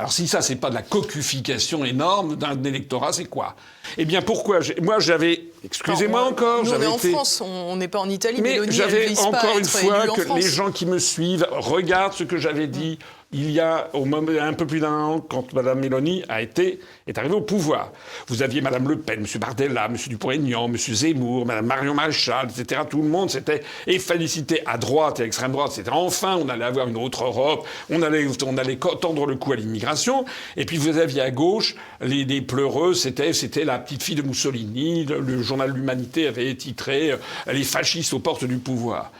Alors si ça, c'est pas de la cocufication énorme d'un électorat, c'est quoi? Eh bien, pourquoi Moi, j'avais... Excusez-moi encore, j'avais en été... France, on n'est pas en Italie. Mais j'avais encore une fois que les gens qui me suivent regardent ce que j'avais dit il y a au moment, un peu plus d'un an quand Mme Mélanie a été, est arrivée au pouvoir. Vous aviez Mme Le Pen, M. Bardella, M. Dupont-Aignan, M. Zemmour, Mme Marion Maréchal, etc. Tout le monde s'était félicité à droite et à extrême droite. C'était enfin, on allait avoir une autre Europe, on allait, on allait tendre le cou à l'immigration. Et puis vous aviez à gauche les, les pleureux, c'était, c'était la petite fille de Mussolini. Le, le journal L'Humanité avait titré euh, Les fascistes aux portes du pouvoir.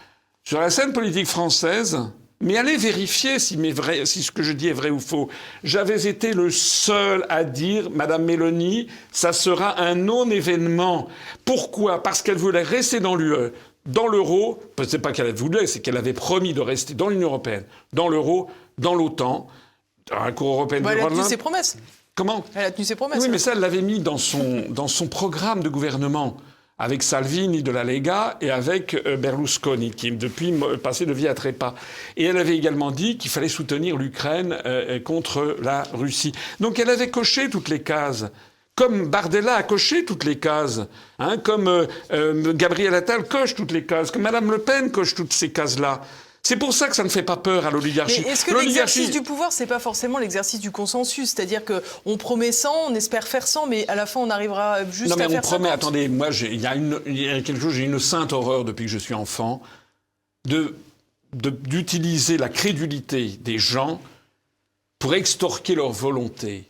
Sur la scène politique française, mais allez vérifier si, mes vrais- si ce que je dis est vrai ou faux. J'avais été le seul à dire, Madame Mélanie, ça sera un non-événement. Pourquoi? Parce qu'elle voulait rester dans l'UE, dans l'euro. C'est pas qu'elle voulait, c'est qu'elle avait promis de rester dans l'Union européenne, dans l'euro, dans l'OTAN, dans la Cour européenne Bah, des elle a droits de tenu l'homme. ses promesses. Comment? Elle a tenu ses promesses. oui, mais ça, elle l'avait mis dans son, dans son programme de gouvernement, avec Salvini de la Lega et avec euh, Berlusconi, qui depuis mo- passé de vie à trépas. Et elle avait également dit qu'il fallait soutenir l'Ukraine euh, contre la Russie. Donc elle avait coché toutes les cases. Comme Bardella a coché toutes les cases, hein, comme euh, euh, Gabriel Attal coche toutes les cases, comme Madame Le Pen coche toutes ces cases-là. C'est pour ça que ça ne fait pas peur à l'oligarchie. Mais est-ce que l'exercice du pouvoir, c'est pas forcément l'exercice du consensus? C'est-à-dire qu'on promet 100, on espère faire 100, mais à la fin, on arrivera juste non, mais à on faire promet, 50. attendez, moi, il y, a une- il y a quelque chose, j'ai une sainte horreur depuis que je suis enfant, de de- d'utiliser la crédulité des gens pour extorquer leur volonté.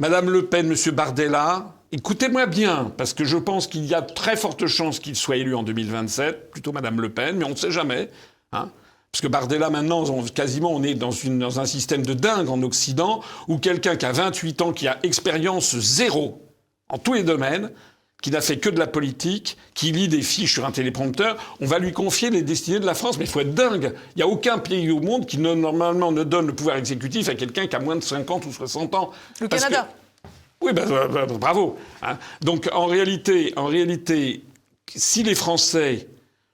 Madame Le Pen, Monsieur Bardella, écoutez-moi bien, parce que je pense qu'il y a très forte chance qu'il soit élu en 2027, plutôt Madame Le Pen, mais on ne sait jamais. Hein parce que Bardella, maintenant, on- quasiment, on est dans, une- dans un système de dingue en Occident, où quelqu'un qui a 28 ans, qui a expérience zéro en tous les domaines, qui n'a fait que de la politique, qui lit des fiches sur un téléprompteur, on va lui confier les destinées de la France. Mais il faut être dingue. Il n'y a aucun pays au monde qui, ne- normalement, ne donne le pouvoir exécutif à quelqu'un qui a moins de 50 ou 60 ans. Le Parce que- Canada. oui, ben, euh, ben, bravo. hein. Donc en réalité, en réalité, si les Français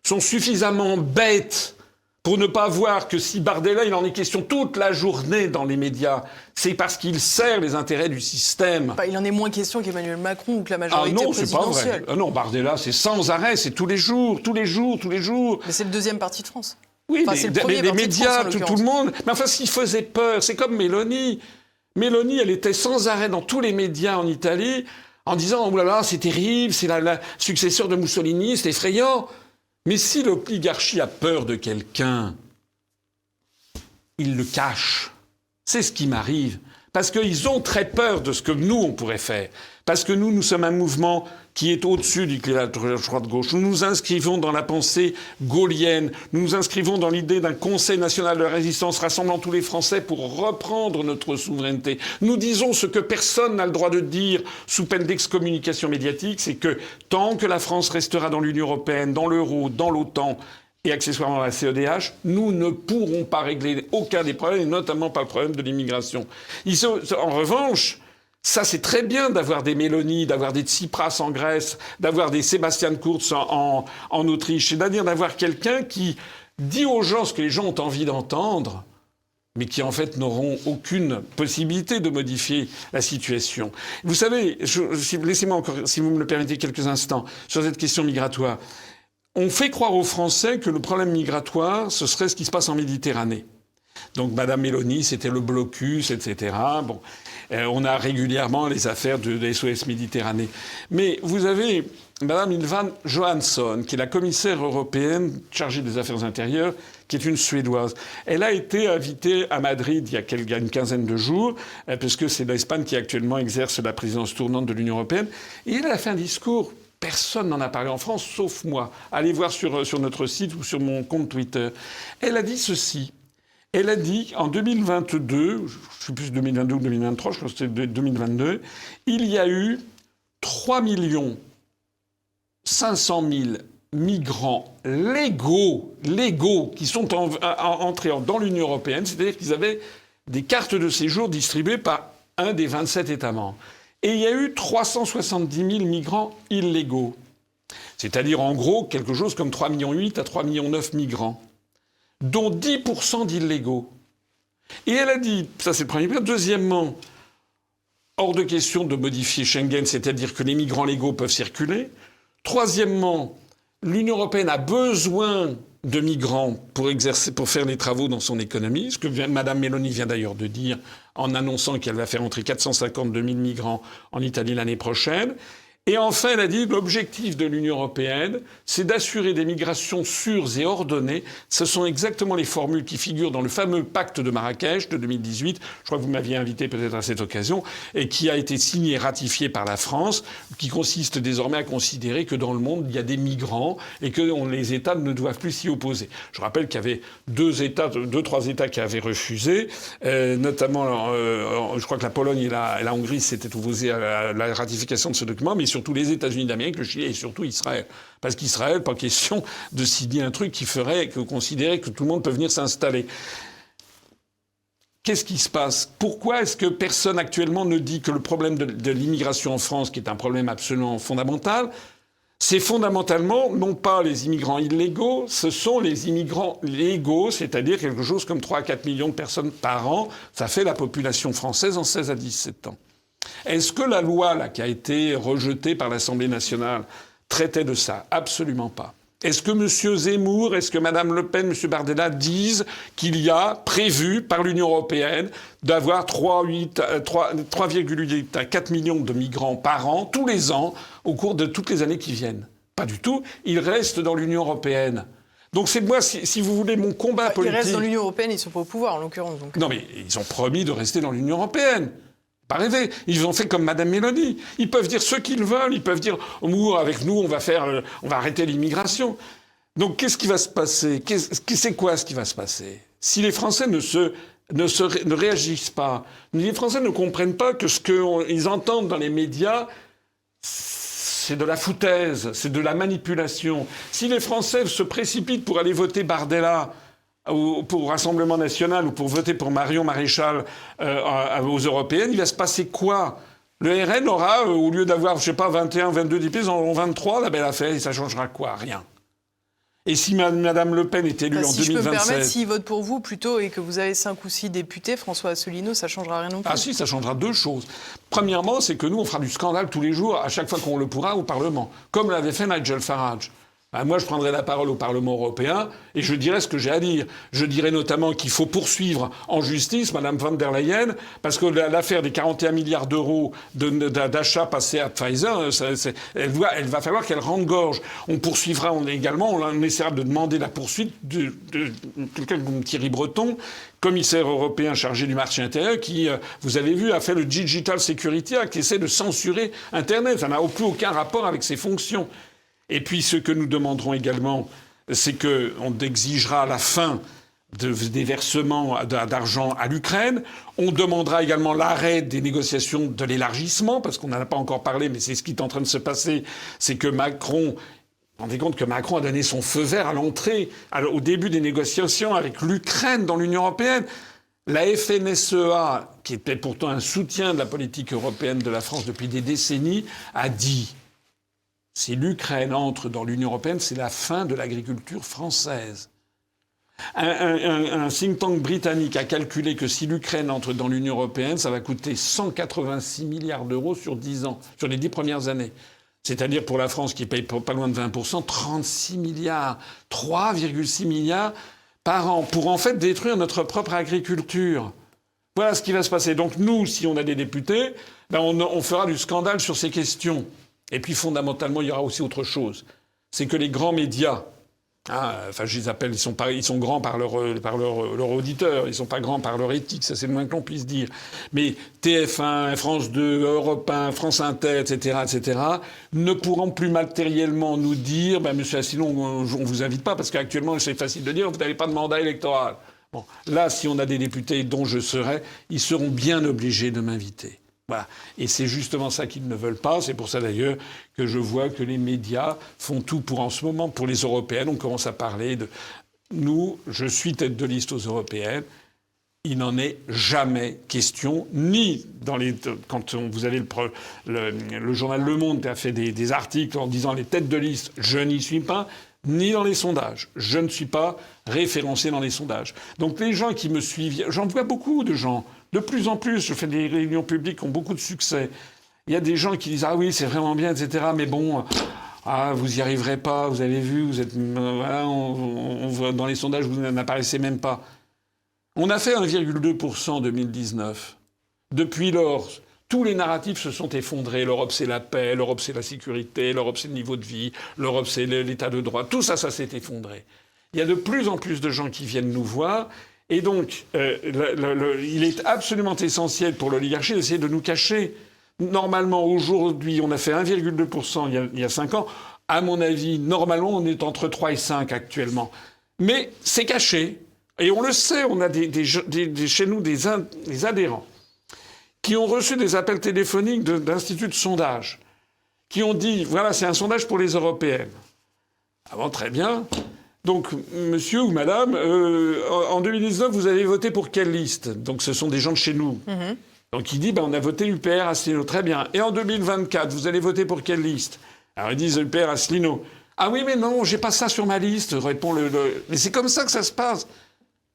sont suffisamment bêtes pour ne pas voir que si Bardella, il en est question toute la journée dans les médias, c'est parce qu'il sert les intérêts du système. Bah, il en est moins question qu'Emmanuel Macron ou que la Ah majorité non, c'est pas vrai. Ah non, Bardella, c'est sans arrêt, c'est tous les jours, tous les jours, tous les jours. Mais c'est le deuxième parti de France. Oui, Enfin, mais c'est le mais les parti de médias, France, tout, tout le monde. Mais enfin, s'il faisait peur, c'est comme Mélanie. Mélanie, elle était sans arrêt dans tous les médias en Italie en disant Oh là là, c'est terrible, c'est la, la successeur de Mussolini, c'est effrayant. Mais si l'oligarchie a peur de quelqu'un, il le cache. C'est ce qui m'arrive. Parce qu'ils ont très peur de ce que nous, on pourrait faire. Parce que nous, nous sommes un mouvement qui est au-dessus du clivage droite-gauche. Nous nous inscrivons dans la pensée gaulienne. Nous nous inscrivons dans l'idée d'un Conseil national de résistance rassemblant tous les Français pour reprendre notre souveraineté. Nous disons ce que personne n'a le droit de dire sous peine d'excommunication médiatique, c'est que tant que la France restera dans l'Union européenne, dans l'euro, dans l'OTAN, et accessoirement la CEDH, nous ne pourrons pas régler aucun des problèmes, et notamment pas le problème de l'immigration. En revanche, ça c'est très bien d'avoir des Mélanie, d'avoir des Tsipras en Grèce, d'avoir des Sébastien Kurz en, en, Autriche, c'est-à-dire d'avoir quelqu'un qui dit aux gens ce que les gens ont envie d'entendre, mais qui en fait n'auront aucune possibilité de modifier la situation. Vous savez, laissez-moi encore, si vous me le permettez, quelques instants sur cette question migratoire. On fait croire aux Français que le problème migratoire, ce serait ce qui se passe en Méditerranée. Donc Madame Mélanie, c'était le blocus, etc. Bon, Euh, on a régulièrement les affaires de, SOS Méditerranée. Mais vous avez Madame Ilvan Johansson, qui est la commissaire européenne chargée des affaires intérieures, qui est une Suédoise. Elle a été invitée à Madrid il y a, une quinzaine de jours, euh, puisque c'est l'Espagne qui actuellement exerce la présidence tournante de l'Union européenne. Et elle a fait un discours Personne n'en a parlé en France, sauf moi. Allez voir sur, sur notre site ou sur mon compte Twitter. Elle a dit ceci. Elle a dit en 2022, je sais plus 2022 ou 2023, je crois que c'était 2022, il y a eu 3 millions 500 000 migrants légaux, légaux, qui sont en- en- entrés dans l'Union européenne, c'est-à-dire qu'ils avaient des cartes de séjour distribuées par un des 27 États membres. Et il y a eu 370 000 migrants illégaux. C'est-à-dire en gros quelque chose comme 3,8 millions à 3,9 millions migrants, dont 10% d'illégaux. Et elle a dit, ça c'est le premier point. Deuxièmement, hors de question de modifier Schengen, c'est-à-dire que les migrants légaux peuvent circuler. Troisièmement, l'Union européenne a besoin de migrants pour, exercer, pour faire les travaux dans son économie, ce que Mme Meloni vient d'ailleurs de dire en annonçant qu'elle va faire entrer 452 000 migrants en Italie l'année prochaine. Et enfin, elle a dit l'objectif de l'Union européenne, c'est d'assurer des migrations sûres et ordonnées. Ce sont exactement les formules qui figurent dans le fameux pacte de Marrakech de 2018. Je crois que vous m'aviez invité peut-être à cette occasion, et qui a été signé et ratifié par la France, qui consiste désormais à considérer que dans le monde, il y a des migrants et que les États ne doivent plus s'y opposer. Je rappelle qu'il y avait deux États, deux, trois États qui avaient refusé, euh, notamment, euh, je crois que la Pologne et la, Hongrie s'étaient opposés à la, la ratification de ce document, mais surtout les États-Unis d'Amérique, le Chili et surtout Israël. Parce qu'Israël, pas question de signer un truc qui ferait que considérer que tout le monde peut venir s'installer. Qu'est-ce qui se passe? Pourquoi est-ce que personne actuellement ne dit que le problème de, de l'immigration en France, qui est un problème absolument fondamental, c'est fondamentalement non pas les immigrants illégaux, ce sont les immigrants légaux, c'est-à-dire quelque chose comme 3 à 4 millions de personnes par an. Ça fait la population française en 16 à 17 ans. Est-ce que la loi là, qui a été rejetée par l'Assemblée nationale traitait de ça? Absolument pas. Est-ce que M. Zemmour, est-ce que Mme Le Pen, M. Bardella disent qu'il y a prévu par l'Union européenne d'avoir 3,8 euh, à 4 millions de migrants par an, tous les ans, au cours de toutes les années qui viennent? Pas du tout. Ils restent dans l'Union européenne. Donc c'est moi, si, vous voulez, mon combat politique. Ils restent dans l'Union européenne, ils ne sont pas au pouvoir en l'occurrence. Non mais ils ont promis de rester dans l'Union européenne. Ils ont fait comme Madame Mélanie. Ils peuvent dire ce qu'ils veulent. Ils peuvent dire, oh, avec nous, on va faire, euh, on va arrêter l'immigration. Donc, qu'est-ce qui va se passer? C'est quoi ce qui va se passer? Si les Français ne se ne, se, ne réagissent pas, les Français ne comprennent pas que ce qu'ils entendent dans les médias, c'est de la foutaise, c'est de la manipulation. Si les Français se précipitent pour aller voter Bardella, ou pour Rassemblement national ou pour voter pour Marion Maréchal euh, aux européennes, il va se passer quoi? Le RN aura, euh, au lieu d'avoir, je sais pas, 21, 22 députés, ils en auront 23, la belle affaire, et ça changera quoi? Rien. Et si Mme Le Pen est élue bah, en si 2027... Si je peux me permettre, s'il vote pour vous plutôt et que vous avez 5 ou 6 députés, François Asselineau, ça changera rien non plus. Ah si, ça changera deux choses. Premièrement, c'est que nous, on fera du scandale tous les jours, à chaque fois qu'on le pourra, au Parlement. Comme l'avait fait Nigel Farage. Ben, moi, je prendrai la parole au Parlement européen et je dirai ce que j'ai à dire. Je dirai notamment qu'il faut poursuivre en justice Mme von der Leyen parce que l'affaire des 41 milliards d'euros d'achat passés à Pfizer, euh, elle, va falloir qu'elle rende gorge. On poursuivra également, on essaiera de demander la poursuite de, quelqu'un comme Thierry Breton, commissaire européen chargé du marché intérieur, qui, euh, vous avez vu, a fait le Digital Security Act, qui essaie de censurer Internet. Ça n'a plus aucun rapport avec ses fonctions. Et puis ce que nous demanderons également, c'est qu'on exigera la fin des versements d'argent à l'Ukraine. On demandera également l'arrêt des négociations de l'élargissement, parce qu'on n'en a pas encore parlé, mais c'est ce qui est en train de se passer, c'est que Macron vous rendez que Macron a donné son feu vert à l'entrée, au début des négociations avec l'Ukraine dans l'Union européenne. La FNSEA, qui était pourtant un soutien de la politique européenne de la France depuis des décennies, a dit si l'Ukraine entre dans l'Union européenne, c'est la fin de l'agriculture française. Un, think tank britannique a calculé que si l'Ukraine entre dans l'Union européenne, ça va coûter 186 milliards d'euros sur 10 ans, sur les 10 premières années. C'est-à-dire pour la France qui paye pas loin de 20%, 36 milliards, 3,6 milliards par an, pour en fait détruire notre propre agriculture. Voilà ce qui va se passer. Donc nous, si on a des députés, ben on fera du scandale sur ces questions. Et puis fondamentalement, il y aura aussi autre chose. C'est que les grands médias, hein, enfin je les appelle, ils sont, ils sont grands par leur, par leur, auditeur, ils sont pas grands par leur éthique, ça c'est le moins que l'on puisse dire. Mais TF1, France 2, Europe 1, France Inter, etc., etc., ne pourront plus matériellement nous dire, ben, Monsieur Assillon, on, ne vous invite pas, parce qu'actuellement c'est facile de dire, vous n'avez pas de mandat électoral. Bon, là, si on a des députés dont je serai, ils seront bien obligés de m'inviter. Et c'est justement ça qu'ils ne veulent pas. C'est pour ça d'ailleurs que je vois que les médias font tout pour en ce moment, pour les européennes. On commence à parler de nous, je suis tête de liste aux européennes. Il n'en est jamais question, ni dans les. Quand vous avez le, le, journal Le Monde qui a fait des, des articles en disant les têtes de liste, je n'y suis pas, ni dans les sondages. Je ne suis pas référencé dans les sondages. Donc les gens qui me suivent, j'en vois beaucoup de gens de plus en plus, je fais des réunions publiques qui ont beaucoup de succès. Il y a des gens qui disent Ah oui, c'est vraiment bien, etc. Mais bon, ah, vous n'y arriverez pas, vous avez vu, vous êtes. Voilà, dans les sondages, vous n'apparaissez même pas. On a fait 1,2% en 2019. Depuis lors, tous les narratifs se sont effondrés. L'Europe, c'est la paix, l'Europe, c'est la sécurité, l'Europe, c'est le niveau de vie, l'Europe, c'est l'état de droit. Tout ça, ça s'est effondré. Il y a de plus en plus de gens qui viennent nous voir et donc, euh, il est absolument essentiel pour l'oligarchie d'essayer de nous cacher. Normalement, aujourd'hui, on a fait 1,2% il, il, y a 5 ans. À mon avis, normalement, on est entre 3 et 5 actuellement. Mais c'est caché. Et on le sait, on a chez nous des, adhérents qui ont reçu des appels téléphoniques d'instituts de, sondage, qui ont dit, voilà, c'est un sondage pour les européennes. Avant, très bien. Donc, monsieur ou madame, euh, en 2019, vous avez voté pour quelle liste? Donc, ce sont des gens de chez nous. Mhm. Donc, il dit, ben, on a voté UPR Asselineau. Très bien. Et en 2024, vous allez voter pour quelle liste? Alors, ils disent UPR Asselineau. Ah oui, mais non, j'ai pas ça sur ma liste, répond le. Mais c'est comme ça que ça se passe.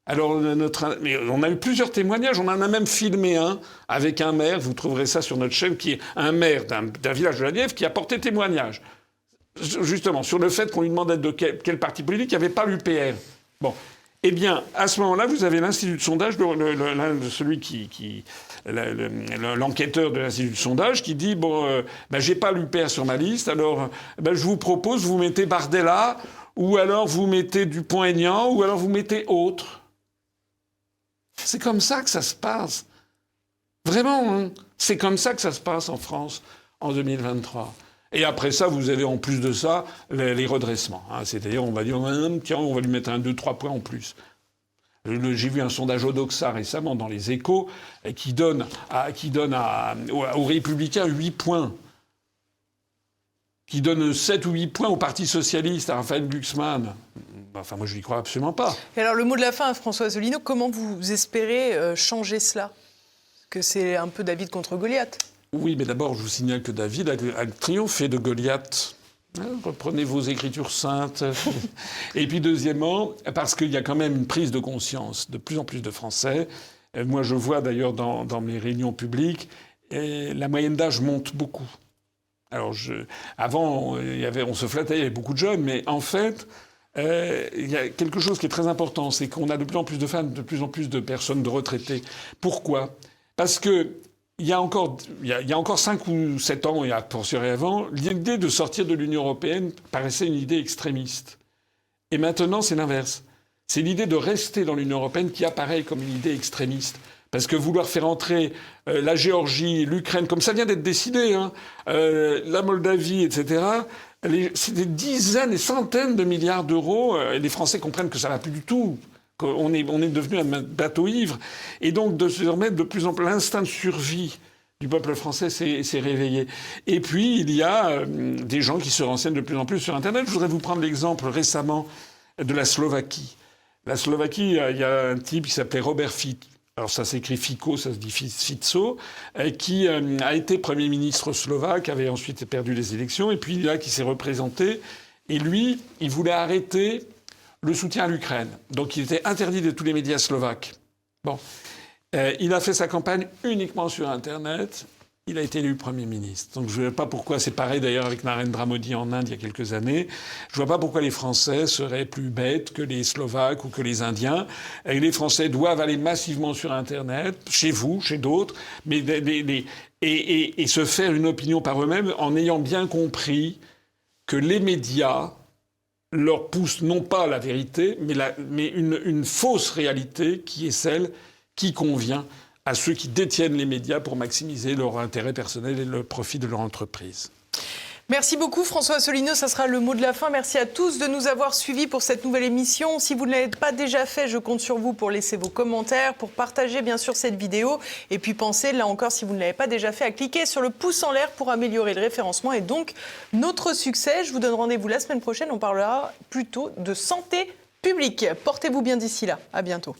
Alors, notre... mais on a eu plusieurs témoignages. On en a même filmé un avec un maire. Vous trouverez ça sur notre chaîne, qui est un maire d'un village de la Nièvre qui a porté témoignage. Justement, sur le fait qu'on lui demandait de quel, parti politique, il n'y avait pas l'UPR. Bon. Eh bien, à ce moment-là, vous avez l'Institut de sondage, celui qui, qui- le- le- l'enquêteur de l'Institut de sondage, qui dit bon, euh, ben, j'ai pas l'UPR sur ma liste, alors ben, je vous propose, vous mettez Bardella, ou alors vous mettez Dupont-Aignan, ou alors vous mettez autre. C'est comme ça que ça se passe. Vraiment, hein. c'est comme ça que ça se passe en France en 2023. Et après ça, vous avez en plus de ça les, redressements. hein. C'est-à-dire, on va dire, Hum, tiens, on va lui mettre un, deux, trois points en plus. J'ai vu un sondage Odoxa récemment dans les échos qui donne, qui donne aux, Républicains 8 points. Qui donne 7 ou 8 points au Parti Socialiste, à Raphaël Glucksmann. Enfin, moi, je n'y crois absolument pas. Et alors, le mot de la fin, François Asselineau, comment vous espérez euh, changer cela? Que c'est un peu David contre Goliath. Oui, mais d'abord, je vous signale que David a, a triomphé de Goliath. Hein, Reprenez vos écritures saintes. Et puis, deuxièmement, parce qu'il y a quand même une prise de conscience de plus en plus de Français. Euh, Moi, je vois d'ailleurs dans, dans mes réunions publiques, et la moyenne d'âge monte beaucoup. Alors, je, avant, euh, il y avait, on se flattait, il y avait beaucoup de jeunes, mais en fait, euh, il y a quelque chose qui est très important, c'est qu'on a de plus en plus de femmes, de plus en plus de personnes de retraités. Pourquoi? Parce que il y a encore, il y a, encore 5 ou 7 ans, et à poursuivre avant, l'idée de sortir de l'Union européenne paraissait une idée extrémiste. Et maintenant, c'est l'inverse. C'est l'idée de rester dans l'Union européenne qui apparaît comme une idée extrémiste. Parce que vouloir faire entrer euh, la Géorgie, l'Ukraine, comme ça vient d'être décidé, hein, euh, la Moldavie, etc., c'est des dizaines et centaines de milliards d'euros. euh, et les Français comprennent que ça va plus du tout. On est devenu un bateau ivre. Et donc, de se remettre de plus en plus l'instinct de survie du peuple français s'est réveillé. Et puis, il y a euh, des gens qui se renseignent de plus en plus sur Internet. Je voudrais vous prendre l'exemple récemment de la Slovaquie. La Slovaquie, il y a un type qui s'appelait Robert Fico. Alors ça s'écrit Fico, ça se dit Fico, euh, qui euh, a été Premier ministre slovaque, avait ensuite perdu les élections, et puis là qui s'est représenté. Et lui, il voulait arrêter le soutien à l'Ukraine. Donc il était interdit de tous les médias slovaques. Bon. Euh, il a fait sa campagne uniquement sur Internet. Il a été élu Premier ministre. Donc je ne vois pas pourquoi, c'est pareil d'ailleurs avec Narendra Modi en Inde il y a quelques années, je ne vois pas pourquoi les Français seraient plus bêtes que les Slovaques ou que les Indiens. Les Français doivent aller massivement sur Internet, chez vous, chez d'autres, mais et se faire une opinion par eux-mêmes en ayant bien compris que les médias leur poussent non pas la vérité, mais, une fausse réalité qui est celle qui convient à ceux qui détiennent les médias pour maximiser leur intérêt personnel et le profit de leur entreprise. Merci beaucoup François Asselineau, ça sera le mot de la fin. Merci à tous de nous avoir suivis pour cette nouvelle émission. Si vous ne l'avez pas déjà fait, je compte sur vous pour laisser vos commentaires, pour partager bien sûr cette vidéo. Et puis pensez, là encore, si vous ne l'avez pas déjà fait, à cliquer sur le pouce en l'air pour améliorer le référencement et donc notre succès. Je vous donne rendez-vous la semaine prochaine, on parlera plutôt de santé publique. Portez-vous bien d'ici là, à bientôt.